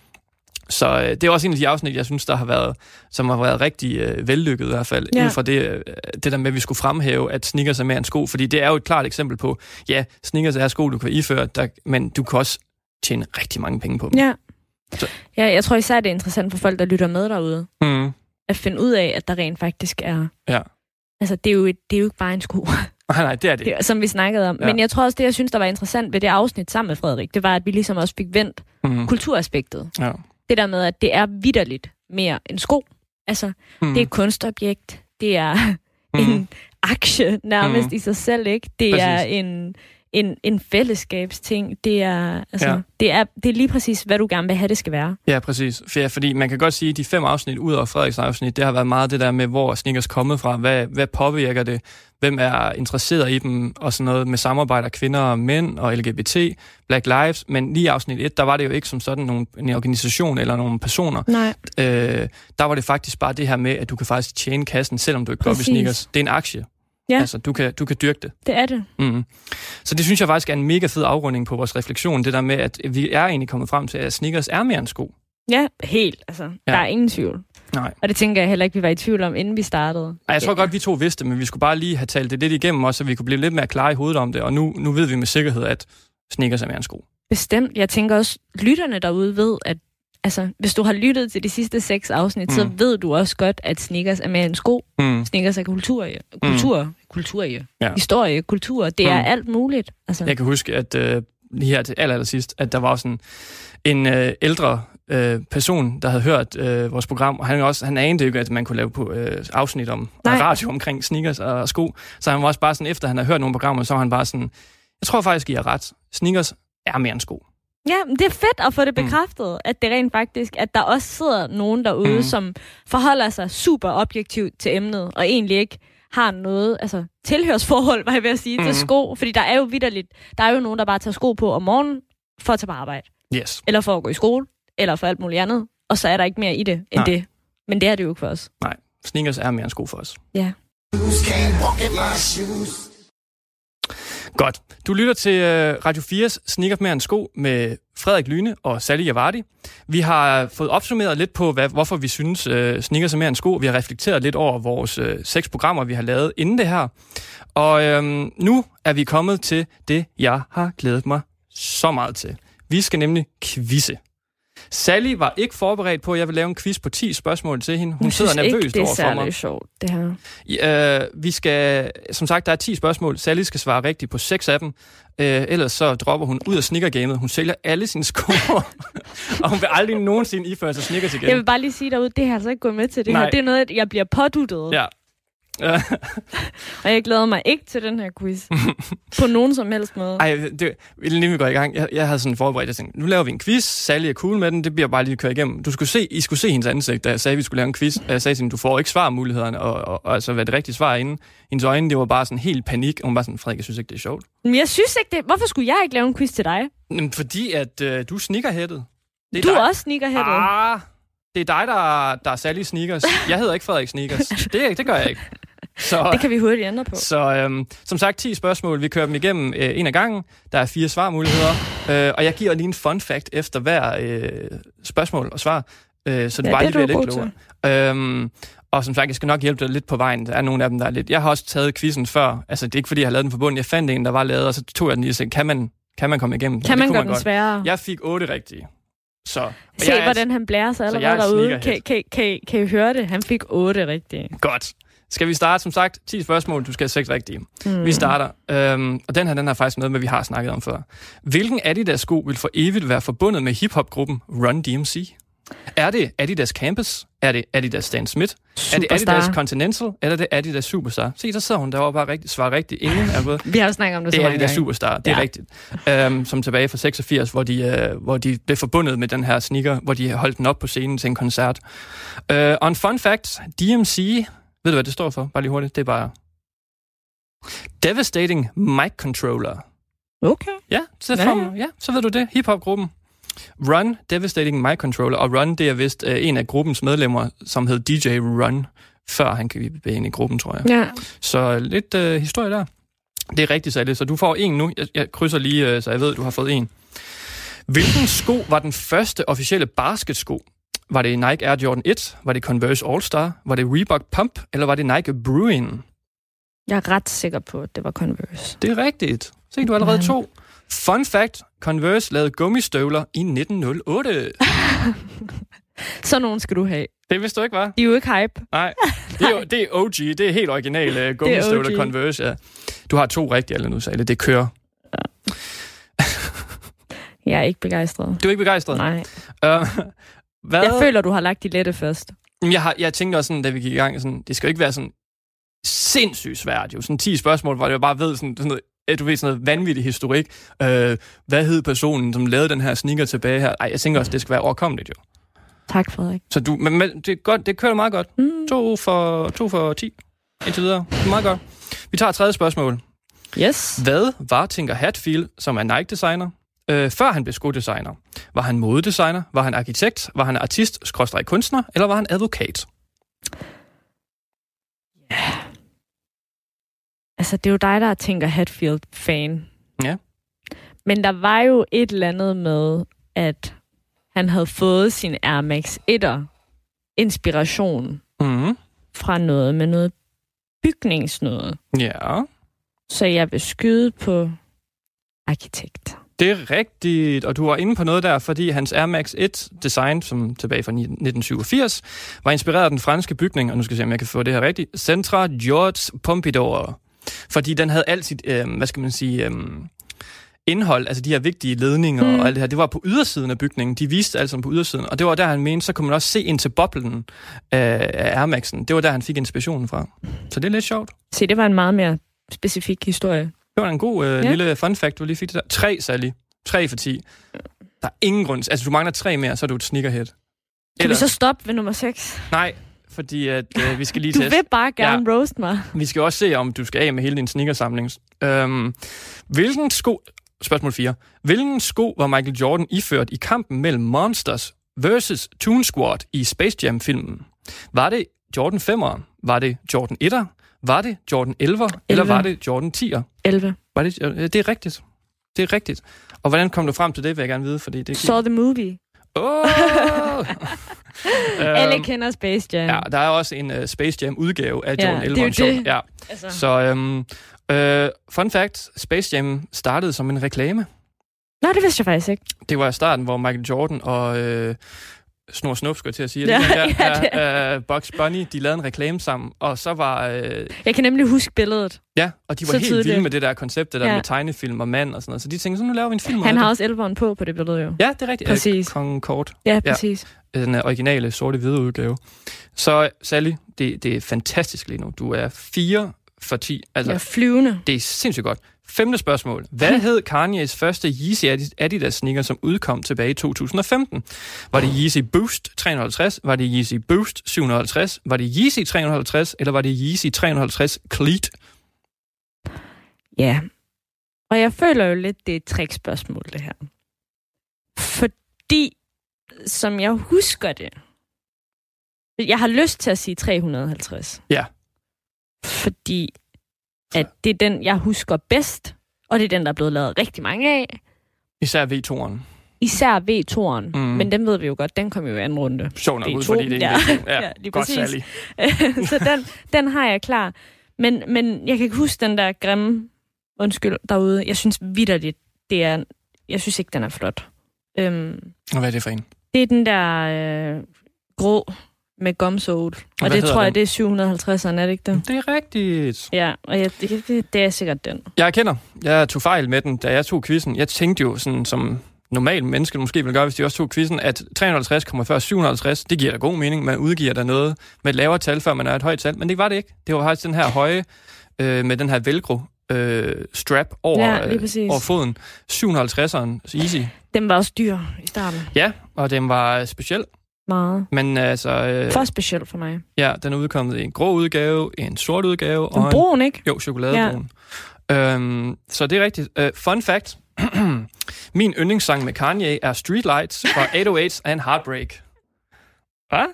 B: så øh, det er også en af de afsnit, jeg synes, der har været, som har været rigtig øh, vellykket i hvert fald,
C: Ja.
B: inden for det, øh, det der med, at vi skulle fremhæve, at sneakers er mere en sko, fordi det er jo et klart eksempel på, ja, sneakers er sko, du kan iføre, der, men du kan også tjene rigtig mange penge på dem.
C: Ja.
B: Så-
C: ja, jeg tror især, det er interessant for folk, der lytter med derude,
B: Mm.
C: at finde ud af, at der rent faktisk er...
B: Ja.
C: Altså, det er jo, et, det er jo ikke bare en sko,
B: Nej, nej, det er det.
C: det, som vi snakkede om.
B: Ja.
C: Men jeg tror også, det, jeg synes, der var interessant ved det afsnit sammen med Frederik, det var, at vi ligesom også fik vendt
B: Mm.
C: kulturaspektet.
B: Ja.
C: Det der med, at det er vidderligt mere en sko. Altså,
B: Mm.
C: det er et kunstobjekt. Det er en aktie nærmest
B: Mm.
C: i sig selv, ikke? Det
B: Præcis.
C: er en, en, en fællesskabsting. Det er, altså,
B: Ja.
C: det, er, det er lige præcis, hvad du gerne vil have, det skal være.
B: Ja, præcis. For, ja, fordi man kan godt sige, at de fem afsnit ud af Frederiks afsnit, det har været meget det der med, hvor er sneakers kommet fra, hvad, hvad påvirker det, hvem er interesseret i dem, og sådan noget med samarbejde af kvinder og mænd og LGBT, Black Lives. Men lige afsnit 1, der var det jo ikke som sådan nogen, en organisation eller nogle personer.
C: Nej.
B: Øh, der var det faktisk bare det her med, at du kan faktisk tjene kassen, selvom du ikke går op i sneakers. Det er en aktie.
C: Ja.
B: Altså, du kan, du kan dyrke det.
C: Det er det.
B: Mm. Så det synes jeg faktisk er en mega fed afrunding på vores refleksion, det der med, at vi er egentlig kommet frem til, at sneakers er mere en sko.
C: Ja, helt. Altså, ja. der er ingen tvivl.
B: Nej.
C: Og det tænker jeg heller ikke, vi var i tvivl om, inden vi startede.
B: Ej, jeg tror godt, vi to vidste, men vi skulle bare lige have talt det lidt igennem også, så vi kunne blive lidt mere klare i hovedet om det. Og nu, nu ved vi med sikkerhed, at sneakers er mere en sko.
C: Bestemt. Jeg tænker også, lytterne derude ved, at altså, hvis du har lyttet til de sidste seks afsnit, mm. så ved du også godt, at sneakers er mere en sko.
B: Mm.
C: Sneakers er kultur. Kultur. Mm. Kultur, ja. Historie, kultur. Det er
B: Mm.
C: alt muligt. Altså,
B: Jeg kan huske, at øh, lige her til aller, aller sidst, at der var sådan en øh, ældre øh, person, der havde hørt øh, vores program, og han, også, han anede jo ikke, at man kunne lave på øh, afsnit om
C: Nej.
B: radio omkring sneakers og sko. Så han var også bare sådan, efter han havde hørt nogle programmer, så var han bare sådan, jeg tror faktisk, I har ret. Sneakers er mere en sko.
C: Ja, men det er fedt at få det
B: Mm.
C: bekræftet, at det rent faktisk, at der også sidder nogen derude,
B: Mm.
C: som forholder sig super objektivt til emnet, og egentlig ikke har noget, altså tilhørsforhold, var jeg ved at sige, mm. til sko. Fordi der er jo vidderligt, der er jo nogen, der bare tager sko på om morgenen for at tage på arbejde.
B: Yes.
C: Eller for at gå i skole, eller for alt muligt andet. Og så er der ikke mere i det end
B: Nej.
C: det. Men det er det jo ikke for os.
B: Nej, sneakers er mere end sko for os.
C: Ja.
A: Can't walk in my shoes.
B: Godt. Du lytter til øh, Radio 4's Sneaker mere en sko med Frederik Lyne og Sally Javardi. Vi har fået opsummeret lidt på, hvad, hvorfor vi synes, øh, sneakers er mere end sko. Vi har reflekteret lidt over vores øh, seks programmer, vi har lavet inden det her. Og øhm, nu er vi kommet til det, jeg har glædet mig så meget til. Vi skal nemlig quizze. Sally var ikke forberedt på, at jeg vil lave en quiz på 10 spørgsmål til hende. Hun
C: Jeg
B: sidder
C: ikke,
B: nervøst
C: det er
B: over for mig.
C: særlig sjovt, det her.
B: Øh, vi skal, som sagt, der er 10 spørgsmål. Sally skal svare rigtigt på 6 af dem. Øh, ellers så dropper hun ud af sneakergamet. Hun sælger alle sine sko, og hun vil aldrig nogensinde iføre sig sneakers igen.
C: Jeg vil bare lige sige derude, det har jeg altså ikke gået med til. Det
B: Nej.
C: her, det er noget, jeg bliver påduttet.
B: Ja.
C: Og jeg glæder mig ikke til den her quiz. på nogen som helst måde.
B: Ej, det, inden vi går i gang, jeg, jeg havde sådan forberedt, jeg tænkte, nu laver vi en quiz, Sally er cool med den, det bliver bare lige kørt igennem. Du skulle se, I skulle se hendes ansigt, da jeg sagde, at vi skulle lave en quiz. Og Jeg sagde til hende, du får ikke svarmulighederne, og, og, og altså, hvad det rigtige svar er inde. Hendes øjne, det var bare sådan helt panik, og hun var sådan, Frederik, jeg synes ikke, det er sjovt.
C: Men jeg synes ikke det. Hvorfor skulle jeg ikke lave en quiz til dig?
B: Men fordi, at øh, du er sneakerhættet. Det
C: Du er også sneakerheadet.
B: Ah, det er dig, der, der er Sally Sneakers. Jeg hedder ikke Frederik Sneakers. Det, det gør jeg ikke. Så,
C: Det kan vi hurtigt ændre på.
B: så øhm, som sagt, 10 spørgsmål. Vi kører dem igennem øh, en af gangen. Der er fire svarmuligheder. Øh, og jeg giver lige en fun fact efter hver øh, spørgsmål og svar. Øh, så du
C: Ja,
B: bare
C: det
B: lige bliver lidt klogere. Øhm, og som sagt, jeg skal nok hjælpe dig lidt på vejen. Der er nogle af dem, der er lidt... Jeg har også taget quizzen før. Altså, det er ikke, fordi jeg har lavet den på bunden. Jeg fandt en, der var lavet, og så tog jeg den lige og sagde, kan man, kan man komme igennem?
C: Kan man gøre den
B: godt.
C: sværere?
B: Jeg fik 8 rigtige. Så,
C: Se,
B: jeg er-
C: hvordan han blærer sig allerede
B: er
C: derude. Kan, kan, kan, kan I høre det? Han fik otte rigtige.
B: Godt. Skal vi starte? Som sagt, 10 spørgsmål. Du skal have 6 rigtige. Mm. Vi starter. Øhm, og den her, den er faktisk noget, med, vi har snakket om før. Hvilken Adidas sko vil for evigt være forbundet med hiphop-gruppen Run DMC? Er det Adidas Campus? Er det Adidas Stan Smith? Er det
C: Superstar.
B: Adidas Continental? Eller er det Adidas Superstar? Se, der sidder hun derovre bare rigtigt, svarer rigtigt. Ingen er både.
C: Vi har jo snakket om det,
B: Det
C: så
B: er
C: mange
B: Adidas
C: gange.
B: Superstar, det er
C: Ja.
B: rigtigt. Øhm, som tilbage fra 86, hvor de, øh, hvor de blev forbundet med den her sneaker, hvor de holdt den op på scenen til en koncert. Øh, og en fun fact, DMC, ved du hvad det står for? Bare lige hurtigt, det er bare... Devastating Mic Controller.
C: Okay.
B: Ja, så,
C: Ja,
B: ja. ja, så ved du det. Hip-hop-gruppen. Run, Devastating Mic Controller. Og Run, det er vist øh, en af gruppens medlemmer, som hed DJ Run, før han kan blive ind i gruppen, tror jeg.
C: Ja.
B: Så lidt øh, historie der. Det er rigtigt, Sally. Så du får en nu. Jeg, jeg krydser lige, øh, så jeg ved, du har fået en. Hvilken sko var den første officielle basketsko? Var det Nike Air Jordan 1? Var det Converse All-Star? Var det Reebok Pump? Eller var det Nike Bruin?
C: Jeg er ret sikker på, at det var Converse.
B: Det er rigtigt. Se, du allerede to. Fun fact. Converse lavede gummistøvler i 1908.
C: Så nogen skal du have.
B: Det vidste du ikke, var?
C: De er jo ikke hype.
B: Nej, det er, jo, det er OG. Det er helt original uh, gummistøvler. Converse, ja. Du har to rigtige eller nu, Sally. Det kører.
C: Jeg er ikke begejstret.
B: Du er ikke begejstret?
C: Nej.
B: Uh, hvad?
C: Jeg føler, du har lagt de lette først.
B: Jeg, har, jeg tænkte også sådan, da vi gik i gang, sådan, det skal jo ikke være sådan sindssygt svært. Jo. Sådan 10 spørgsmål, hvor jeg bare ved sådan, sådan noget, eh, du ved, sådan noget vanvittig historik. Øh, hvad hed personen, som lavede den her sneaker tilbage her? Ej, jeg tænker også, det skal være overkommeligt jo.
C: Tak, Frederik.
B: Så du, men, men det, er godt, det kører meget godt.
C: Mm.
B: To for, to for 10 indtil videre. Det er Meget godt. Vi tager tredje spørgsmål.
C: Yes.
B: Hvad var Tinker Hatfield, som er Nike-designer, øh, før han blev skodesigner? Var han modedesigner? Var han arkitekt? Var han artist, skråstreg kunstner? Eller var han advokat?
C: Altså, det er jo dig, der tænker Hatfield-fan.
B: Ja.
C: Men der var jo et eller andet med, at han havde fået sin Air Max 1'er inspiration
B: Mm.
C: fra noget med noget bygningsnøde.
B: Ja,
C: Så jeg vil skyde på arkitekt.
B: Det er rigtigt, og du var inde på noget der, fordi hans Air Max 1 design, som tilbage fra 1987, var inspireret af den franske bygning, og nu skal jeg se, om jeg kan få det her rigtigt, Centra Georges Pompidou. Fordi den havde alt sit, øh, hvad skal man sige, øh, indhold, altså de her vigtige ledninger
C: Mm.
B: og alt det her, det var på ydersiden af bygningen. De viste alt sammen på ydersiden, og det var der, han mente, så kunne man også se ind til boblen af af Air Max'en. Det var der, han fik inspirationen fra. Så det er lidt sjovt.
C: Se, det var en meget mere specifik historie.
B: Det var en god øh,
C: Ja.
B: lille fun fact, du lige fik det der. Tre, Sally. Tre for ti. Der er ingen grund. Altså, du mangler tre mere, så er du et sneakerhead.
C: Kan vi så stoppe ved nummer 6?
B: Nej, fordi at, øh, vi skal lige
C: Du
B: teste.
C: vil bare gerne ja. roast mig.
B: Vi skal også se, om du skal af med hele din sneakersamling. Øhm, hvilken sko... Spørgsmål 4. Hvilken sko var Michael Jordan iført i kampen mellem Monsters versus Toon Squad i Space Jam-filmen? Var det Jordan 5'eren? Var det Jordan 1'er? Var det Jordan 11'er? Eller
C: 11'er.
B: var det Jordan 10'er?
C: 11.
B: Var det, øh, det er rigtigt. Det er rigtigt. Og hvordan kom du frem til det, vil jeg gerne vide, fordi det
C: Saw the movie.
B: Åh!
C: Alle
B: Øhm,
C: kender Space Jam.
B: Ja, der er også en uh, Space Jam udgave af
C: Ja,
B: Jordan
C: det er jo
B: 11'eren. sjovt.
C: det.
B: Ja.
C: Altså.
B: Så um, uh, fun fact, Space Jam startede som en reklame.
C: Nå, det vidste jeg faktisk ikke.
B: Det var i starten, hvor Michael Jordan og uh, Snor Snup, skulle jeg til at sige.
C: Ja,
B: ja,
C: ja, det
B: ja, uh, Bugs Bunny, de lavede en reklame sammen, og så var... Uh,
C: Jeg kan nemlig huske billedet.
B: ja, og de var
C: Så
B: helt
C: tydeligt.
B: vilde med det der koncept, det der
C: Ja.
B: med tegnefilm og mand og sådan noget. Så de tænkte, så nu laver vi en film
C: Han har
B: det.
C: også elveren på på det billede jo.
B: Ja, det er rigtigt.
C: Præcis.
B: Uh, Kong Kort.
C: Ja, præcis.
B: den øh, originale sorte-hvide udgave. Så Sally, det, det er fantastisk lige nu. Du er 4 for 10. Altså,
C: Jeg er flyvende.
B: det er sindssygt godt. Femte spørgsmål. Hvad hed Kanye's første Yeezy Adi- Adidas sneaker, som udkom tilbage i 2015? Var det Yeezy Boost 350? Var det Yeezy Boost 750? Var det Yeezy 350? Eller var det Yeezy 350 Cleat?
C: Ja. Og jeg føler jo lidt, det er et trickspørgsmål, det her. Fordi, som jeg husker det, jeg har lyst til at sige 350.
B: Ja.
C: Fordi, at det er den, jeg husker bedst, og det er den, der er blevet lavet rigtig mange af.
B: Især V2'eren.
C: Især V2'eren,
B: Mm.
C: men den ved vi jo godt, den kom jo i anden runde.
B: Sjov nok ud,
C: V2,
B: fordi det er
C: ja.
B: en V2. Ja,
C: Ja, lige
B: godt. Sally.
C: så den, den har jeg klar. Men, men jeg kan ikke huske den der grimme, undskyld, derude. Jeg synes vidderligt, det er, jeg synes ikke, den er flot. Øhm,
B: Og hvad er det for en?
C: det er den der øh, grå med gumsole. Og det tror jeg,
B: den?
C: det er 750'eren, er det ikke det?
B: Det er rigtigt.
C: Ja, og jeg, det, det, det er sikkert den.
B: Jeg erkender, jeg tog fejl med den, da jeg tog quizzen. Jeg tænkte jo sådan, som normal menneske måske ville gøre, hvis de også tog quizzen, at 350 kommer før 750. Det giver da god mening. Man udgiver der noget med et lavere tal, før man er et højt tal. Men det var det ikke. Det var faktisk den her høje, øh, med den her velcro øh, strap over,
C: Ja,
B: øh, over foden. 750'eren, easy.
C: Den var også dyr i starten.
B: Ja, og den var speciel.
C: Meget.
B: Men altså, øh,
C: For specielt for mig.
B: ja, den er udkommet i en grå udgave, en sort udgave
C: Den
B: og en
C: brun, ikke?
B: Jo, chokoladebrun. Ja. Øhm, så det er rigtigt. Uh, fun fact. Min yndlingssang med Kanye er Streetlights fra 808's and Heartbreak. Hvad?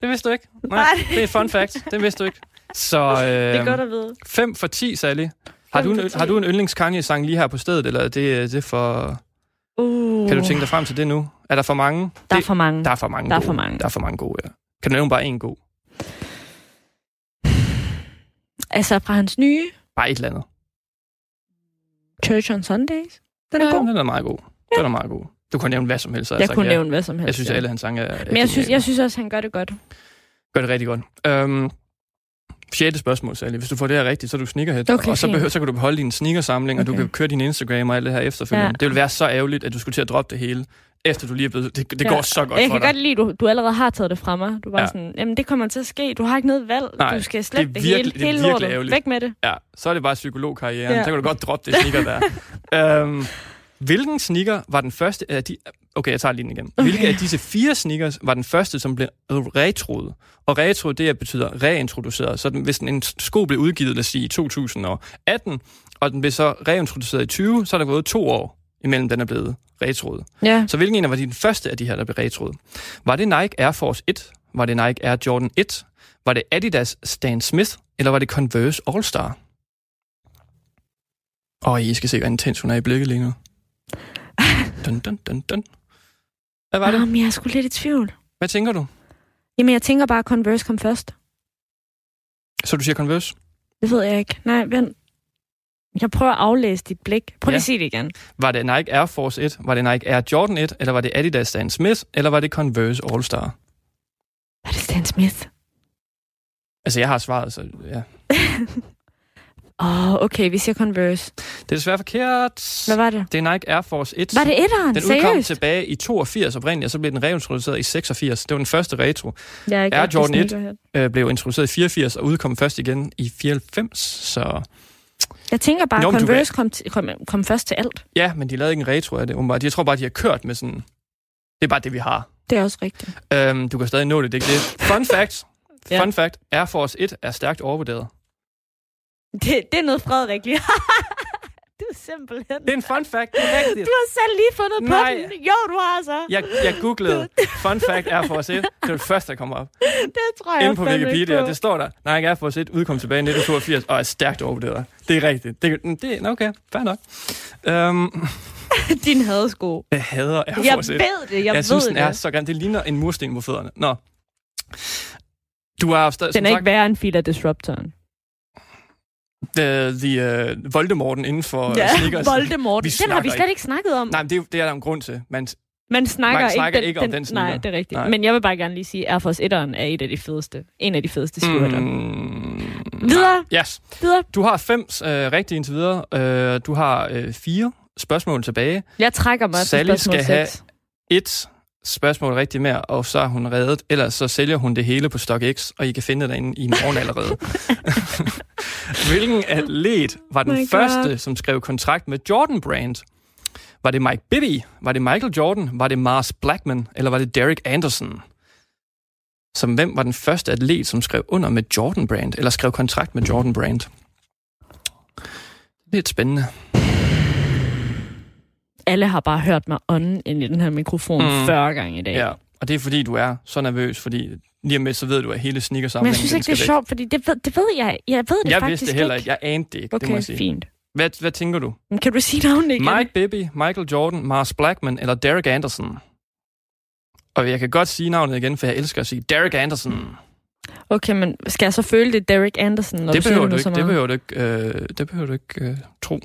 B: Det vidste du ikke? Nej,
C: Nej.
B: det er fun fact. Det vidste du ikke. Så
C: Det er
B: øh,
C: godt at vide.
B: 5 for 10, Sally. Har du, en,
C: for 10.
B: har du en yndlings Kanye-sang lige her på stedet, eller er det, det er for...
C: Uh,
B: Kan du tænke dig frem til det nu? Er der for mange?
C: Der er
B: det,
C: for mange.
B: der er for mange
C: Der er for mange.
B: Der er for mange gode, ja. Kan du nævne bare en god?
C: Altså fra hans nye
B: Bare et eller andet.
C: Church on Sundays. Den er
B: Ja,
C: god.
B: den er meget god. Den er meget god. Du kan nævne hvad som helst.
C: Jeg
B: sagt
C: kunne
B: ja.
C: nævne hvad som helst.
B: Jeg synes,
C: ja.
B: at alle hans sange er,
C: Men jeg synes, jeg synes også, han gør det godt.
B: Gør det rigtig godt. Øhm, sjette spørgsmål, Sally. Hvis du får det her rigtigt, så er du sneakerhead.
C: Okay,
B: og så, behøver, så kan du beholde din sneakersamling, og du
C: Okay.
B: kan køre din Instagram og alt det her efterfølgende.
C: Ja.
B: Ja. Det vil være så ærgerligt, at du skulle til at droppe det hele, efter du lige er blevet... Det, det
C: Ja.
B: går så godt
C: jeg
B: for
C: kan
B: dig.
C: godt lide, du, du allerede har taget det fra mig. Du var ja. Sådan, jamen det kommer til at ske. Du har ikke noget valg.
B: Nej,
C: du skal
B: det
C: slet det,
B: virkelig-
C: hele.
B: det er virkelig ærgerligt.
C: Væk med det.
B: Ja, så er det bare psykologkarrieren.
C: Ja.
B: Så kan du godt droppe det sneaker der. øhm, hvilken sneaker var den første af de... Okay, jeg tager lige den igen.
C: Okay.
B: Hvilke af disse fire sneakers var den første, som blev retroet? Og retro, det er- betyder reintroduceret. Så den, hvis en sko blev udgivet, lad os sige, i 2018, og den blev så reintroduceret i 20, så er der gået to år imellem den er blevet retroet.
C: Ja.
B: Så hvilken en var den første af de her, der blev retroet? Var det Nike Air Force 1? Var det Nike Air Jordan 1? Var det Adidas Stan Smith? Eller var det Converse All Star? Åh, oh, I skal se, hvor intens hun er i blikket lige nu. Dun, dun, dun, dun. Hvad var det?
C: Jamen, jeg er sgu lidt i tvivl.
B: Hvad tænker du?
C: Jamen, jeg tænker bare, at Converse kom først.
B: Så du siger Converse?
C: Det ved jeg ikke. Nej, vent. Jeg prøver at aflæse dit blik. Prøv lige
B: Ja.
C: at sige det igen.
B: Var det Nike Air Force 1? Var det Nike Air Jordan 1? Eller var det Adidas Stan Smith? Eller var det Converse All Star?
C: Var det Stan Smith?
B: Altså, jeg har svaret, så ja.
C: Åh, oh, okay, vi siger Converse.
B: Det er desværre forkert.
C: Hvad var det?
B: Det er Nike Air Force 1.
C: Var det etteren?
B: Den udkom
C: Seriøst?
B: tilbage i 82 oprindeligt, og så blev den reintroduceret i 86. Det var den første retro.
C: Ikke
B: Air Jordan 1.
C: sneakerhead.
B: Øh, blev introduceret i 84 og udkom først igen i 94. Så
C: Jeg tænker bare, at Converse kom, til, kom, kom først til alt.
B: ja, men de lavede ikke en retro af det. åbenbart. Jeg tror bare, de har kørt med sådan... Det er bare det, vi har.
C: Det er også rigtigt.
B: Øhm, du kan stadig nå det, det er ikke det. Fun fact.
C: Ja.
B: Fun fact, Air Force 1 er stærkt overvurderet.
C: Det, det er noget Frederik lige simpelthen...
B: Det er en fun fact, det er rigtigt.
C: Du har selv lige fundet på
B: Nej.
C: den. Jo, du har så.
B: Jeg, jeg googlede fun fact Air Force 1. Det var det første, der kom op.
C: Det tror jeg
B: Inde på Wikipedia,
C: på.
B: det står der. Nike Air Force 1 udkom tilbage i 1982 og er stærkt overvurderet. Det er rigtigt. Det, det er okay, fair nok. Um,
C: Din hadesko.
B: jeg hader Air
C: Jeg
B: Force 1.
C: ved det, jeg,
B: Jeg,
C: ved
B: synes, den
C: det.
B: er så grim. Det ligner en mursten på fødderne. Nå. Du har
C: Den er ikke værre end Fila Disruptoren.
B: The, the uh, Voldemorten inden for
C: Ja,
B: ja, sneakers.
C: Voldemort.
B: Vi
C: Den har vi slet ikke snakket om.
B: Nej, men det, er det er der en grund til. Man,
C: Man snakker,
B: Man snakker
C: ikke,
B: ikke om den sneaker.
C: Nej, det er rigtigt.
B: Nej.
C: Men jeg vil bare gerne lige sige, at Air Force 1'eren er et af de fedeste. En af de fedeste skjorter. Mm.
B: mm,
C: Videre.
B: nej. Yes.
C: Videre.
B: Du har fem øh, rigtige indtil videre. Øh, du har øh, fire spørgsmål tilbage.
C: Jeg trækker mig til
B: Sally
C: spørgsmål
B: skal have
C: 6.
B: Et spørgsmål rigtigt mere, og så er hun reddet. Ellers så sælger hun det hele på StockX, og I kan finde det derinde i morgen allerede. Hvilken atlet var den
C: My God.
B: første, som skrev kontrakt med Jordan Brand? Var det Mike Bibby? Var det Michael Jordan? Var det Mars Blackman? Eller var det Derek Anderson? Som hvem var den første atlet, som skrev under med Jordan Brand? Eller skrev kontrakt med Jordan Brand? Lidt spændende.
C: Alle har bare hørt mig ånden ind i den her mikrofon
B: Mm.
C: mm. 40 gange i dag.
B: Ja, og det er fordi, du er så nervøs, fordi lige om lidt, så ved du, at hele
C: Men
B: sneakersamlingen
C: jeg synes ikke, det er
B: væk.
C: sjovt, fordi det ved, det ved jeg. Jeg ved det
B: Jeg
C: faktisk
B: vidste det heller
C: ikke.
B: Jeg anede det ikke, det må
C: Okay,
B: jeg sige.
C: fint.
B: Hvad, hvad tænker du?
C: Men kan du sige navnet igen?
B: Mike Bibby, Michael Jordan, Mars Blackman eller Derek Anderson? Og jeg kan godt sige navnet igen, for jeg elsker at sige Derek Anderson.
C: Okay, men skal jeg så føle det er Derek Anderson, når
B: det,
C: du
B: behøver du
C: så
B: ikke, det behøver du ikke, øh, det behøver du ikke øh, tro.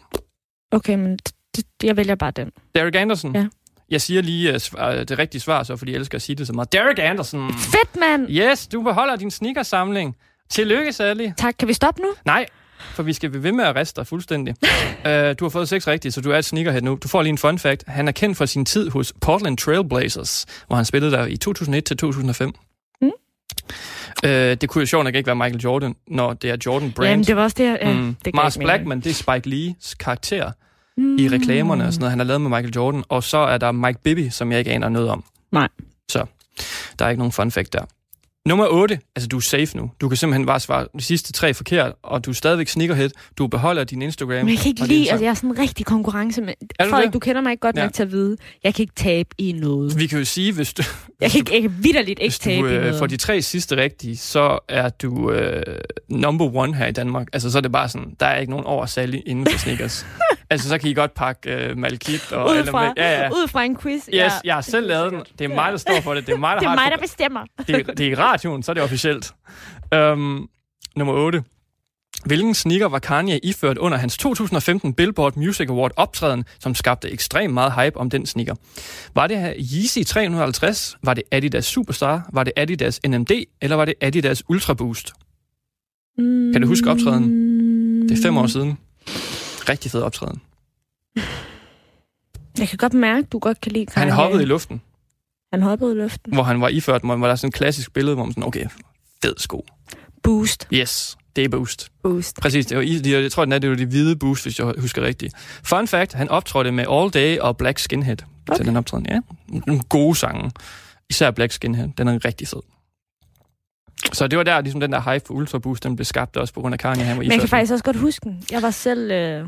C: Okay, men d- d- jeg vælger bare den.
B: Derek Anderson?
C: Ja.
B: Jeg siger lige uh, svar, det rigtige svar, så, fordi jeg elsker at sige det så meget. Derek Anderson!
C: Fedt, mand!
B: Yes, du beholder din sneakersamling. Tillykke, Sally.
C: Tak, kan vi stoppe nu?
B: Nej, for vi skal blive ved med at riste dig fuldstændig. uh, du har fået seks rigtige, så du er et sneakerhead nu. Du får lige en fun fact. Han er kendt for sin tid hos Portland Trailblazers, hvor han spillede der i 2001 til 2005.
C: Mm.
B: Uh, det kunne jo sjovt nok ikke være Michael Jordan, når det er Jordan Brand.
C: Jamen, det var også det. Ja,
B: Mm.
C: det
B: Mars. Blackman, det er Spike Lees karakter
C: Mm.
B: i reklamerne og sådan noget, han har lavet med Michael Jordan. Og så er der Mike Bibby, som jeg ikke aner noget om.
C: Nej.
B: Så der er ikke nogen fun fact der. Nummer 8. Altså, du er safe nu. Du kan simpelthen bare svare de sidste tre forkert, og du er stadigvæk sneakerhead. Du beholder din Instagram.
C: Men jeg kan ikke lide, altså jeg er sådan en rigtig konkurrence med...
B: Er du
C: Frederik,
B: det?
C: du kender mig ikke godt
B: Ja.
C: nok til at vide. Jeg kan ikke tabe i noget.
B: Vi kan jo sige, hvis du,
C: Jeg kan, ikke, jeg kan vidderligt ikke
B: hvis
C: tabe
B: du
C: i
B: øh,
C: noget.
B: får de tre sidste rigtige, så er du øh, number one her i Danmark. Altså, så er det bare sådan, der er ikke nogen over Sally inden for sneakers. altså, så kan I godt pakke øh, Malkit og
C: ud fra.
B: Ja, ja.
C: ud fra en quiz.
B: Yes, jeg har selv lavet den. Det er mig, der står for det. Det er mig, der
C: Det er
B: har
C: mig, der bestemmer.
B: det, er, det er i radioen, så er det officielt. Um, nummer 8. Hvilken sneaker var Kanye iført under hans 2015 Billboard Music Award optræden, som skabte ekstremt meget hype om den sneaker? Var det her Yeezy 350? Var det Adidas Superstar? Var det Adidas NMD? Eller var det Adidas Ultra Boost? Kan du huske optræden? Det er fem år siden. Rigtig fed optræden.
C: Jeg kan godt mærke, du godt kan lide
B: Han
C: Kanye.
B: hoppede i luften,
C: Han hoppede i luften.
B: hvor han var iført, hvor der er sådan et klassisk billede, hvor man sådan, okay, fed sko.
C: Boost.
B: Yes, det er Boost.
C: Boost.
B: Præcis, det var, jeg tror, den er, det var de hvide boost, hvis jeg husker rigtigt. Fun fact, han optrådte med All Day og Black Skinhead. Okay. til den optræden. Ja, nogle gode sange. Især Black Skinhead, den er rigtig fed. Så det var der, ligesom den der hype for Ultra Boost, den blev skabt også på grund af Kanye, han var
C: Men jeg kan faktisk også godt huske den. Jeg var selv... Øh,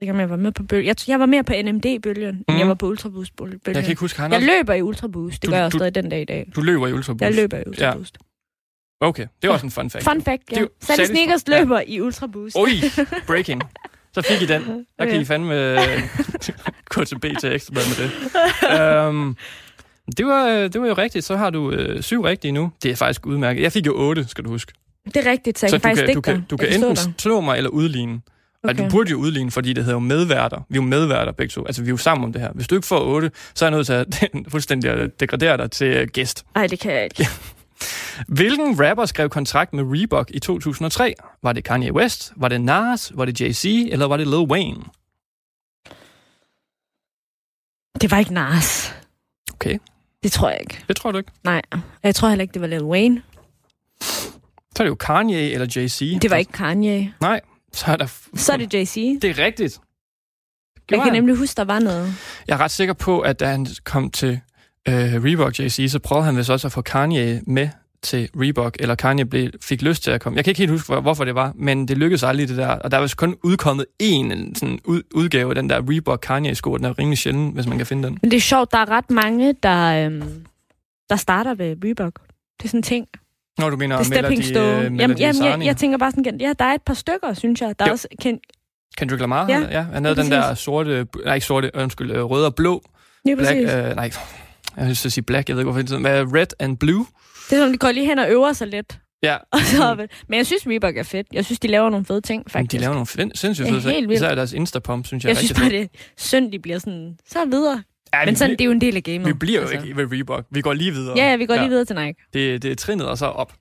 C: ikke, om jeg var med på bølgen. Jeg, jeg var mere på NMD-bølgen, mm. End jeg var på Ultraboost-bølgen.
B: Jeg kan ikke huske, han
C: jeg løber i Ultraboost. Det
B: Du-
C: gør jeg
B: du-
C: stadig den dag i dag.
B: du løber i Ultra Boost.
C: Jeg løber i Ultraboost.
B: Okay, det var
C: Ja.
B: også en fun fact.
C: Fun fact, ja. Sally Sneakers
B: ja.
C: løber i Ultraboost.
B: Oj, breaking. Så fik I den. Der kan
C: Ja.
B: I fandme øh, gå til BT Ekstra med det. Um, det, var, det var jo rigtigt. Så har du øh, syv rigtige nu. Det er faktisk udmærket. Jeg fik jo otte, skal du huske.
C: Det er rigtigt, så jeg
B: så
C: kan faktisk
B: du kan, du kan
C: jeg kan
B: enten
C: der.
B: slå mig eller udligne. Okay.
C: Okay.
B: du burde jo udligne, fordi det hedder jo medværter. Vi er jo medværter begge to. Altså, vi er jo sammen om det her. Hvis du ikke får 8, så er jeg nødt til at fuldstændig degradere dig til øh, gæst.
C: Ej, det kan jeg ikke.
B: Hvilken rapper skrev kontrakt med Reebok i 2003? Var det Kanye West? Var det Nas? Var det Jay-Z? Eller var det Lil Wayne?
C: Det var ikke Nas.
B: Okay.
C: Det tror jeg ikke.
B: Det tror du ikke.
C: Nej. Jeg tror heller ikke, det var Lil Wayne.
B: Så er det jo Kanye eller Jay-Z.
C: Det var ikke Kanye.
B: Nej, så er der...
C: Så er det Jay-Z.
B: Det er rigtigt.
C: Jeg
B: Gjorde
C: kan
B: han?
C: nemlig huske, der var noget.
B: Jeg er ret sikker på, at da han kom til øh, Reebok Jay-Z, så prøvede han vist også at få Kanye med til Reebok, eller Kanye blev, fik lyst til at komme. Jeg kan ikke helt huske, hvor- hvorfor det var, men det lykkedes aldrig det der. Og der er vist kun udkommet én sådan, ud, udgave af den der Reebok Kanye-sko. Den er rimelig sjælden, hvis man kan finde den.
C: Men det er sjovt, der er ret mange, der, øhm, der starter ved Reebok. Det er sådan en ting.
B: Når du mener
C: Det er
B: Melody,
C: stone.
B: øh,
C: Jamen,
B: Melody
C: jamen, jeg,
B: Sani.
C: jeg tænker bare sådan, ja, der er et par stykker, synes jeg. Der er
B: Jo.
C: også kendt,
B: Kendrick Lamar,
C: Ja,
B: ja, ja han havde den der sorte, nej ikke sorte, undskyld, øh, røde og blå,
C: lige
B: black, øh, nej, jeg vil sige black, jeg ved ikke hvorfor det er red and blue.
C: Det er som, de går lige hen og øver sig lidt.
B: Ja,
C: Og så, men jeg synes, Reebok er fedt. Jeg synes, de laver nogle fede ting,
B: Men
C: faktisk.
B: de laver nogle fin- sindssygt
C: Det
B: fede ting. Især deres Instapump, synes jeg,
C: jeg
B: er
C: synes bare, det er synd, de bliver sådan, så videre.
B: Ja,
C: Men sådan, det
B: bliver,
C: er jo en del af gamet.
B: vi bliver jo
C: altså.
B: ikke ved Reebok. Vi går lige videre.
C: Ja, ja, vi går lige videre til Nike.
B: Det, det er trinnet og så op.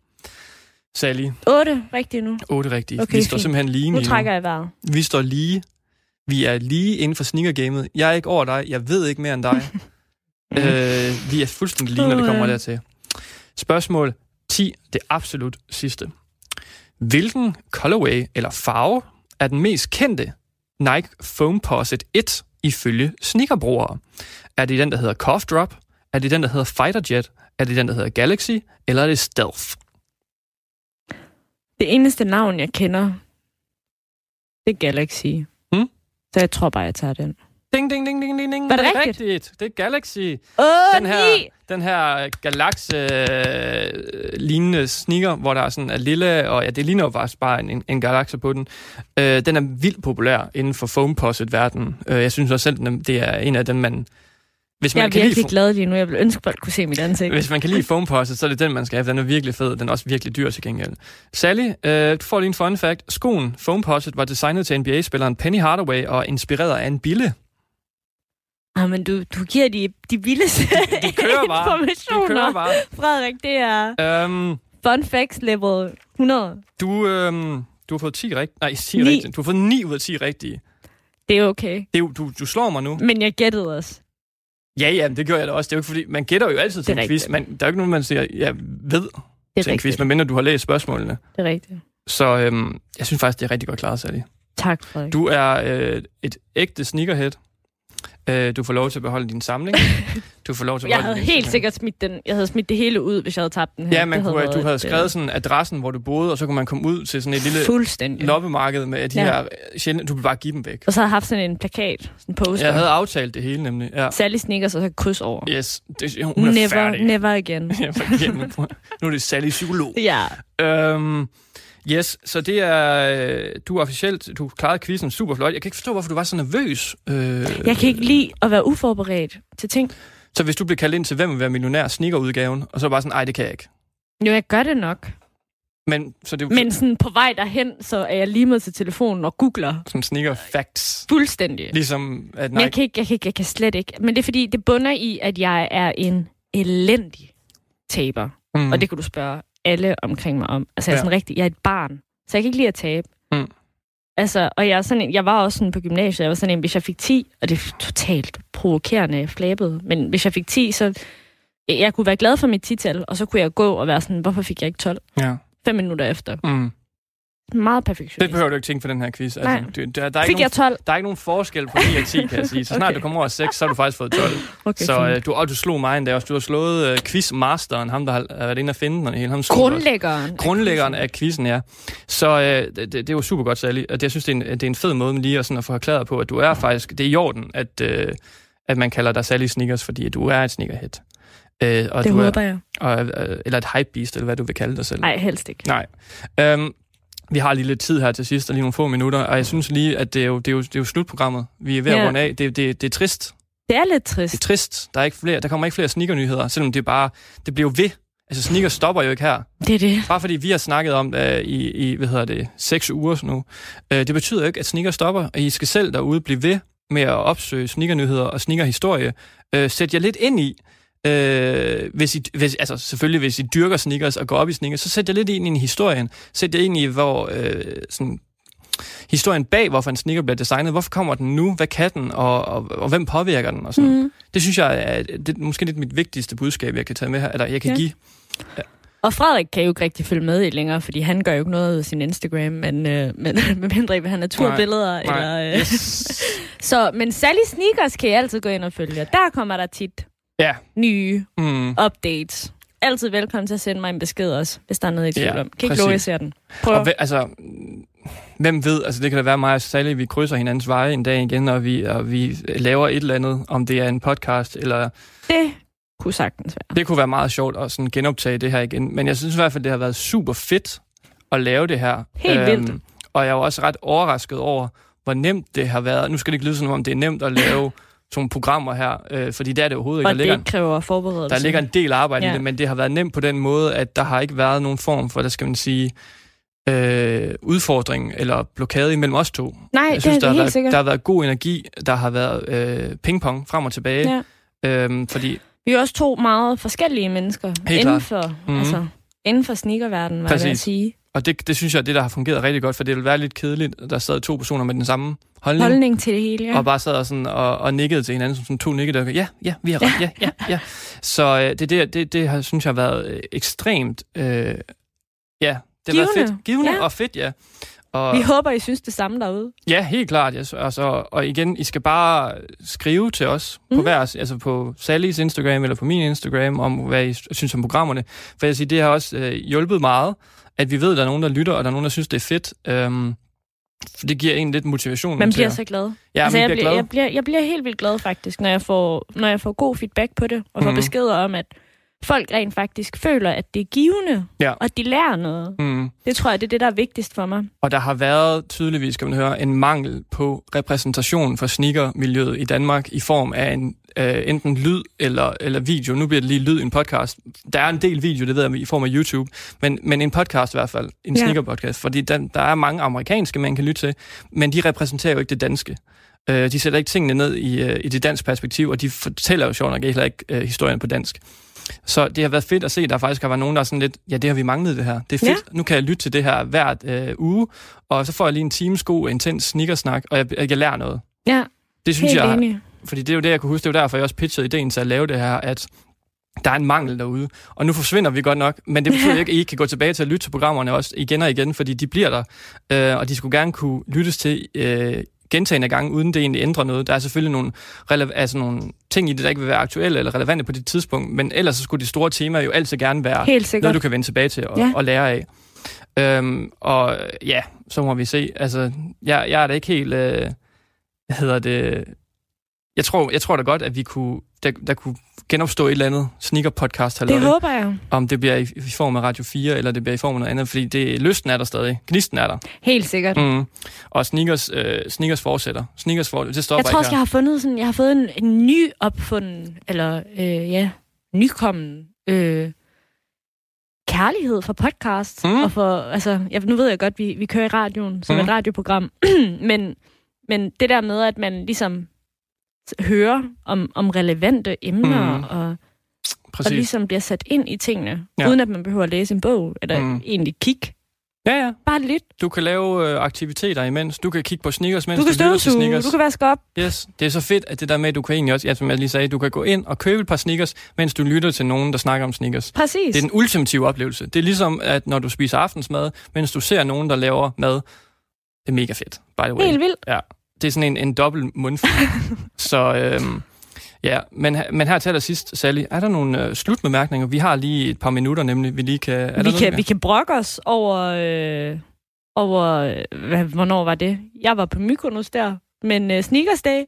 B: Sally,
C: 8 rigtigt nu.
B: 8 rigtige.
C: Okay,
B: vi står
C: fint.
B: simpelthen lige
C: Nu
B: lige
C: trækker jeg vejret.
B: Vi står lige. Vi er lige inden for sneakergamet. Jeg er ikke over dig. Jeg ved ikke mere end dig. øh, vi er fuldstændig lige, når det kommer
C: ja.
B: dertil. Spørgsmål 10. Det absolut sidste. Hvilken colorway eller farve er den mest kendte Nike Foamposite 1 ifølge sneakerbrugere? Er det den, der hedder Cough Drop? Er det den, der hedder Fighter Jet? Er det den, der hedder Galaxy? Eller er det Stealth?
C: Det eneste navn, jeg kender, det er Galaxy.
B: Hmm?
C: Så jeg tror bare, jeg tager den.
B: Ding, ding, ding, ding, ding, ding.
C: Var det rigtigt?
B: rigtigt? Det er Galaxy.
C: Åh,
B: den her, den her øh, lignende sneaker, hvor der er sådan er lille, og ja, det ligner jo faktisk bare en, en, en galakse på den. Øh, den er vildt populær inden for foamposite-verdenen. Øh, jeg synes også selv, den er- det er en af dem, man... Hvis
C: Jeg
B: man,
C: er
B: kan
C: virkelig glad lige nu. Jeg vil ønske, at kunne se mit ansigt.
B: hvis man kan lide foamposite, så er det den, man skal have. Den er virkelig fed. Den er også virkelig dyr til gengæld. Sally, øh, du får lige en fun fact. Skoen foamposite var designet til NBA-spilleren Penny Hardaway og inspireret af en bille.
C: Ah, men du, du giver de, de vildeste
B: De kører bare.
C: Informationer.
B: kører bare.
C: Frederik, det er
B: Øhm,
C: fun facts level 100.
B: Du, øhm, du har fået 10 rigtige. Nej, 10
C: Ni.
B: rigtige. Du har fået 9 ud af 10 rigtige.
C: Det er okay.
B: Det er, du, du slår mig nu.
C: Men jeg gættede også.
B: Ja, ja, det gør jeg da også. Det er jo ikke fordi, man gætter jo altid til
C: Det
B: en quiz,
C: rigtigt.
B: men der er jo ikke nogen, man siger, jeg ved
C: Det
B: til en quiz, medmindre du har læst spørgsmålene.
C: Det er rigtigt.
B: Så øhm, jeg synes faktisk, det er rigtig godt klaret, Sally.
C: Tak, Frederik.
B: Du er øh, et ægte sneakerhead. Øh, du får lov til at beholde din samling. Du får lov til at
C: Jeg
B: beholde
C: havde
B: din
C: helt
B: samling.
C: sikkert smidt den. Jeg havde smidt det hele ud, hvis jeg havde tabt den her.
B: Ja, man
C: Det
B: kunne,
C: været
B: du havde
C: et,
B: skrevet
C: øh,
B: sådan adressen, hvor du boede, og så kunne man komme ud til sådan et lille loppemarked med de
C: Ja.
B: her sjældent, du vil bare give dem væk.
C: Og så havde jeg haft sådan en plakat, sådan en poster.
B: Jeg havde aftalt det hele nemlig. Ja.
C: Særlig sneakers og så kryds over.
B: Yes, det, hun er
C: never,
B: færdig.
C: never again.
B: For igen, nu er det Sally psykolog.
C: ja.
B: Øhm, yes, så det er, øh, du er officielt, du klarede quizzen super flot. Jeg kan ikke forstå, hvorfor du var så nervøs. Øh,
C: Jeg kan ikke lide at være uforberedt til ting.
B: Så hvis du bliver kaldt ind til, hvem vil være millionær sneakerudgaven, og så bare sådan, ej, det kan jeg ikke.
C: Jo, jeg gør det nok.
B: Men, så det
C: Men sådan på vej derhen, så er jeg lige med til telefonen og googler
B: sådan sneaker facts.
C: fuldstændig.
B: Ligesom, at
C: Men
B: nej,
C: jeg kan, ikke, jeg, kan ikke, jeg kan slet ikke. Men det er fordi, det bunder i, at jeg er en elendig taber.
B: Mm.
C: Og det kan du spørge alle omkring mig om. Altså, jeg er
B: Ja.
C: sådan rigtig, jeg er et barn. Så jeg kan ikke lide at tabe.
B: Mm.
C: Altså, og jeg, er sådan en, jeg var også sådan på gymnasiet, jeg var sådan en, hvis jeg fik 10, og det er totalt provokerende flabet, men hvis jeg fik 10, så jeg kunne være glad for mit 10-tal, og så kunne jeg gå og være sådan, hvorfor fik jeg ikke 12?
B: ja.
C: Fem minutter efter.
B: mm.
C: Meget
B: Det
C: perfektionist.
B: behøver du ikke tænke for den her quiz.
C: Nej.
B: Altså, det, der, der, er
C: Fik
B: ikke
C: jeg 12?
B: nogen, der er ikke nogen forskel på 9 og 10, kan jeg sige. Så snart
C: Okay.
B: du kommer over 6, så har du faktisk fået 12.
C: Okay,
B: så øh, du, og du slog mig endda også. Du har slået øh, quizmasteren, ham der har har været inde og finde den hele. Ham du.
C: Grundlæggeren.
B: Grundlæggeren af quizzen, ja. Så øh, det, det, det er jo super godt, Sally. Og det, jeg synes, det er, en, det er en fed måde lige at, sådan at få erklæret på, at du er faktisk... Det er i orden, at, øh, at man kalder dig Sally Sneakers, fordi du er et sneakerhead. Øh, og
C: Det
B: du
C: håber
B: er,
C: jeg.
B: og, øh, eller et hypebeast, eller hvad du vil kalde dig selv.
C: Nej, helst ikke.
B: Nej. Øhm, vi har lige lidt tid her til sidst, og lige nogle få minutter, og jeg synes lige, at det er jo, det er jo, det er jo slutprogrammet. Vi er ved at
C: Ja.
B: runde af. Det, det, det er trist.
C: Det er lidt
B: Det er
C: trist.
B: trist. Der, er ikke flere, der kommer ikke flere sneakernyheder, selvom det bare... Det bliver ved. Altså, sneakers stopper jo ikke her.
C: Det er det.
B: Bare fordi vi har snakket om det i, i, hvad hedder det, seks uger nu. Øh, det betyder jo ikke, at sneakers stopper, og I skal selv derude blive ved med at opsøge sneakernyheder og sneakerhistorie. Øh, sæt jer lidt ind i, øh, hvis I, hvis, altså selvfølgelig hvis I dyrker sneakers og går op i sneakers, så sæt jer lidt ind i historien. Sæt jer ind i, hvor øh, sådan, historien bag, hvorfor en sneaker bliver designet. Hvorfor kommer den nu? Hvad kan den? Og, og, og hvem påvirker den? Og sådan.
C: Mm.
B: Det synes jeg er, det er måske lidt mit vigtigste budskab, jeg kan tage med her, eller jeg kan
C: Ja.
B: give.
C: Og Frederik kan jo ikke rigtig følge med i længere, fordi han gør jo ikke noget af sin Instagram, men, øh, men medmindre I vil have naturbilleder.
B: Nej,
C: eller, øh.
B: yes.
C: Så, men Sally Sneakers kan I altid gå ind og følge. Der kommer der tit
B: Ja.
C: nye
B: Mm.
C: updates. altid velkommen til at sende mig en besked også, hvis der er noget i tvivl
B: Ja,
C: om. Kan ikke love, jeg ser den. Prøv.
B: Og altså, hvem ved, altså det kan da være mig og Sally, vi krydser hinandens veje en dag igen, og vi, og vi laver et eller andet, om det er en podcast, eller
C: Det kunne sagtens være.
B: det kunne være meget sjovt at sådan genoptage det her igen. Men jeg synes i hvert fald, det har været super fedt at lave det her. Øhm,
C: Helt vildt.
B: Og jeg er også ret overrasket over, hvor nemt det har været. Nu skal det ikke lyde som om, det er nemt at lave sådan programmer her, øh, fordi det er det overhovedet ikke.
C: Og
B: Der
C: det
B: ligger,
C: kræver forberedelse.
B: der ligger en del arbejde
C: Ja.
B: i det, men det har været nemt på den måde, at der har ikke været nogen form for, der skal man sige, øh, udfordring eller blokade imellem os to.
C: Nej,
B: Jeg
C: det
B: synes,
C: er
B: der,
C: det
B: har
C: helt
B: været,
C: sikkert.
B: der har været god energi, der har været øh, pingpong frem og tilbage.
C: Ja.
B: Øhm, fordi,
C: Vi er også to meget forskellige mennesker inden
B: klart.
C: for,
B: Mhm.
C: altså, inden for sneakerverdenen, det at
B: Præcis.
C: sige.
B: Og det, det synes jeg er det, der har fungeret rigtig godt, for det ville være lidt kedeligt, at der sad to personer med den samme holdning,
C: Holdning til det hele, ja.
B: og bare sad og, sådan, og, og nikkede til hinanden, som sådan to nikkede, ja, ja, vi har ret, ja, ja, ja. Så øh, det, det, det, det har, synes jeg har været øh, ekstremt, øh, ja, det har været
C: Givende.
B: fedt. Givende
C: Ja.
B: og fedt, ja. Og,
C: Vi håber, I synes det samme derude.
B: Ja, helt klart. Yes. Altså, og igen, I skal bare skrive til os mm. på
C: Mhm.
B: hver, altså på Sallys Instagram eller på min Instagram, om hvad I synes om programmerne. For jeg siger, det har også øh, hjulpet meget, at vi ved, at der er nogen, der lytter, og der er nogen, der synes, det er fedt. Øhm, det giver en lidt motivation.
C: Man bliver så glad.
B: Ja,
C: altså, jeg,
B: bliver glad.
C: jeg, bliver, jeg bliver helt vildt glad faktisk, når jeg får, når jeg får god feedback på det, og får
B: Mhm.
C: beskeder om, at folk rent faktisk føler, at det er givende,
B: Ja.
C: og at de lærer noget.
B: Mm.
C: Det tror jeg, det er det, der er vigtigst for mig.
B: Og der har været tydeligvis, skal man høre, en mangel på repræsentation for sneakermiljøet i Danmark i form af en øh, enten lyd eller, eller video. Nu bliver det lige lyd i en podcast. Der er en del video, det ved jeg, i form af YouTube, men, men en podcast i hvert fald. En
C: Ja.
B: sneaker-podcast. Fordi der, der er mange amerikanske, man kan lytte til, men de repræsenterer jo ikke det danske. Øh, de sætter ikke tingene ned i, øh, i det danske perspektiv, og de fortæller jo sjovt nok heller ikke øh, historien på dansk. Så det har været fedt at se, at der faktisk har været nogen, der er sådan lidt, ja, det har vi manglet det her. Det er fedt. Ja. Nu kan jeg lytte til det her hvert øh, uge, og så får jeg lige en times god, intens sneakersnak, og jeg, jeg lærer noget.
C: Ja,
B: Det synes
C: helt
B: jeg,
C: enig.
B: fordi det er jo det, jeg kunne huske, det var derfor, jeg også pitchede ideen til at lave det her, at der er en mangel derude. Og nu forsvinder vi godt nok, men det betyder ikke, at I kan gå tilbage til at lytte til programmerne også igen og igen, fordi de bliver der, øh, og de skulle gerne kunne lyttes til øh, gentagende gange, uden det egentlig ændrer noget. Der er selvfølgelig nogle, rele- altså nogle ting i det, der ikke vil være aktuelle eller relevante på det tidspunkt, men ellers så skulle de store temaer jo altid gerne være noget, du kan vende tilbage til og,
C: ja.
B: og lære af. Øhm, og ja, så må vi se. Altså, jeg, jeg er da ikke helt... Øh, hvad hedder det... Jeg tror, jeg tror da godt, at vi kunne, der, der kunne genopstå et eller andet sneaker-podcast,
C: Det håber jeg.
B: om det bliver i, i form af Radio 4, eller det bliver i form af noget andet, fordi det, lysten er der stadig. Gnisten er der.
C: Helt sikkert.
B: Mm. Og sneakers, øh, sneakers fortsætter. Sneakers for, det stopper
C: Jeg tror også, jeg har fundet sådan, jeg har fået en, en ny opfunden, eller øh, ja, nykommen øh, kærlighed for podcasts.
B: Mm.
C: Og for, altså, jeg, nu ved jeg godt, vi, vi kører i radioen som
B: Mm.
C: et radioprogram, men, men det der med, at man ligesom hører om, om relevante emner,
B: Mm.
C: og, og
B: Præcis.
C: ligesom bliver sat ind i tingene,
B: Ja.
C: ja. uden at man behøver at læse en bog, eller
B: Mm.
C: egentlig kigge.
B: Ja, ja.
C: Bare lidt.
B: Du kan lave øh, aktiviteter imens. Du kan kigge på sneakers, mens
C: Du kan
B: du lytter til
C: støvsuge,
B: sneakers.
C: du kan vaske op.
B: Yes, det er så fedt, at det der med, at du kan egentlig også, ja, som jeg lige sagde, du kan gå ind og købe et par sneakers, mens du lytter til nogen, der snakker om sneakers.
C: Præcis.
B: Det er den ultimative oplevelse. Det er ligesom, at når du spiser aftensmad, mens du ser nogen, der laver mad, det er mega fedt, by the way.
C: Helt vildt.
B: Det er sådan en, en dobbelt mundfuld. så øhm, ja, men, men her til allersidst, Sally, er der nogle øh, slutbemærkninger? Vi har lige et par minutter, nemlig, vi lige kan... Er der
C: vi,
B: noget,
C: kan, vi kan brokke os over, øh, over hvad, hvornår var det? Jeg var på Mykonos der, men øh, Sneakers Day,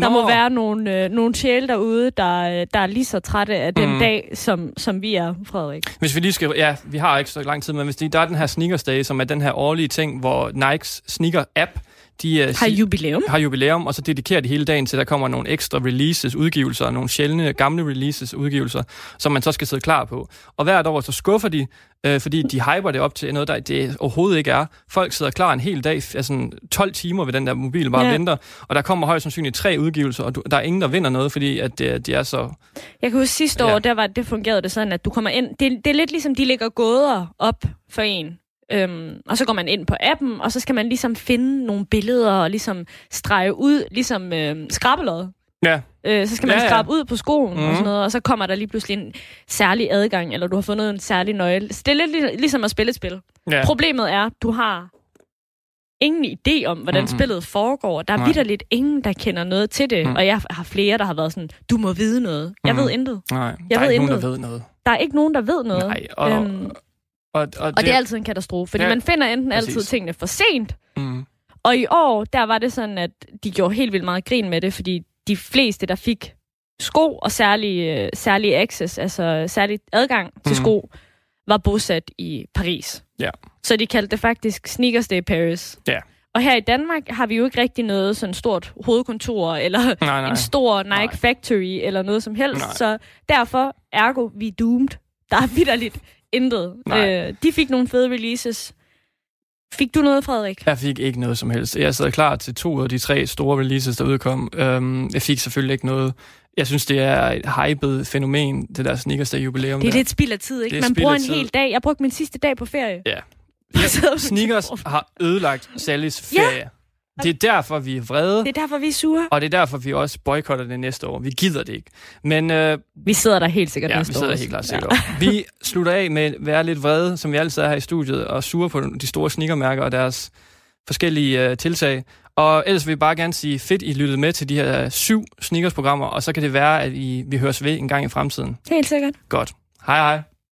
C: der
B: Nå,
C: må være nogle, øh, nogle sjæle derude, der, øh, der er lige så trætte af den
B: Mm.
C: dag, som, som vi er, Frederik.
B: Hvis vi lige skal... Ja, vi har ikke så lang tid, men hvis de, der er den her Sneakers Day, som er den her årlige ting, hvor Nikes sneaker-app, de øh,
C: Har jubilæum.
B: har jubilæum, og så dedikerer de hele dagen til, at der kommer nogle ekstra releases, udgivelser, nogle sjældne, gamle releases, udgivelser, som man så skal sidde klar på. Og hvert år så skuffer de, øh, fordi de hyper det op til noget, der det overhovedet ikke er. Folk sidder klar en hel dag, altså 12 timer ved den der mobil, bare
C: Ja.
B: ja. venter, og der kommer højst sandsynligt tre udgivelser, og du, der er ingen, der vinder noget, fordi at det, de er så...
C: Jeg kan huske sidste
B: Ja.
C: år, der var, det fungerede det sådan, at du kommer ind. Det, det er lidt ligesom, de lægger gåder op for en. Øhm, og så går man ind på appen, og så skal man ligesom finde nogle billeder og ligesom strege ud, ligesom øhm, skrabelod.
B: Ja,
C: Øh, så skal man
B: Ja,
C: ja, skrabe ud på skoen mm. og
B: Mhm.
C: sådan noget, og så kommer der lige pludselig en særlig adgang, eller du har fundet en særlig nøgle. Så det er lidt lig- ligesom at spille et spil.
B: ja.
C: Problemet er, du har ingen idé om, hvordan
B: Mm-mm.
C: spillet foregår. Der er vidderligt ingen, der kender noget til det.
B: Mm.
C: Og jeg har flere, der har været sådan, du må vide noget. Jeg
B: Mm.
C: ved intet.
B: Nej,
C: Jeg
B: der er
C: ved
B: ikke nogen,
C: intet.
B: der ved noget.
C: Der er ikke nogen, der ved noget.
B: Nej, og,
C: Øhm,
B: og, og, og,
C: Og det er altid en katastrofe, fordi
B: Ja,
C: man finder enten altid
B: præcis.
C: tingene for sent,
B: mm,
C: og i år, der var det sådan, at de gjorde helt vildt meget grin med det, fordi de fleste, der fik sko og særlig, øh, særlig access, altså særlig adgang til
B: Mhm.
C: sko, var bosat i Paris.
B: Ja.
C: Så de kaldte det faktisk Sneakers Day Paris.
B: Ja.
C: Og her i Danmark har vi jo ikke rigtig noget sådan stort hovedkontor, eller
B: nej, nej.
C: en stor Nike
B: Nej.
C: Factory, eller noget som helst.
B: Nej.
C: Så derfor, ergo, vi er doomed. Der er vidderligt intet.
B: Nej.
C: Øh, de fik nogle fede releases. Fik du noget, Frederik?
B: Jeg fik ikke noget som helst. Jeg sad klar til to af de tre store releases, der udkom. Øhm, jeg fik selvfølgelig ikke noget. Jeg synes, det er et hypet fænomen, det der Sneakers Day jubilæum.
C: Det er
B: der.
C: lidt spild af tid, ikke? Man bruger en
B: tid.
C: hel dag. Jeg brugte min sidste dag på ferie.
B: Ja.
C: På
B: Sneakers har ødelagt Sallys
C: Ja.
B: Det er derfor, vi er vrede,
C: Det er derfor, vi er sure.
B: og det er derfor, vi også boykotter det næste år. Vi gider det ikke. Men øh,
C: Vi sidder der helt sikkert
B: ja, vi
C: næste år
B: sidder
C: også.
B: helt klart sikkert ja. Vi slutter af med at være lidt vrede, som vi altid er her i studiet, og sure på de store sneakermærker og deres forskellige øh, tiltag. Og ellers vil vi bare gerne sige, fedt, I lyttede med til de her syv sneakers-programmer, og så kan det være, at I, vi høres ved en gang i fremtiden.
C: Helt sikkert.
B: Godt. Hej hej.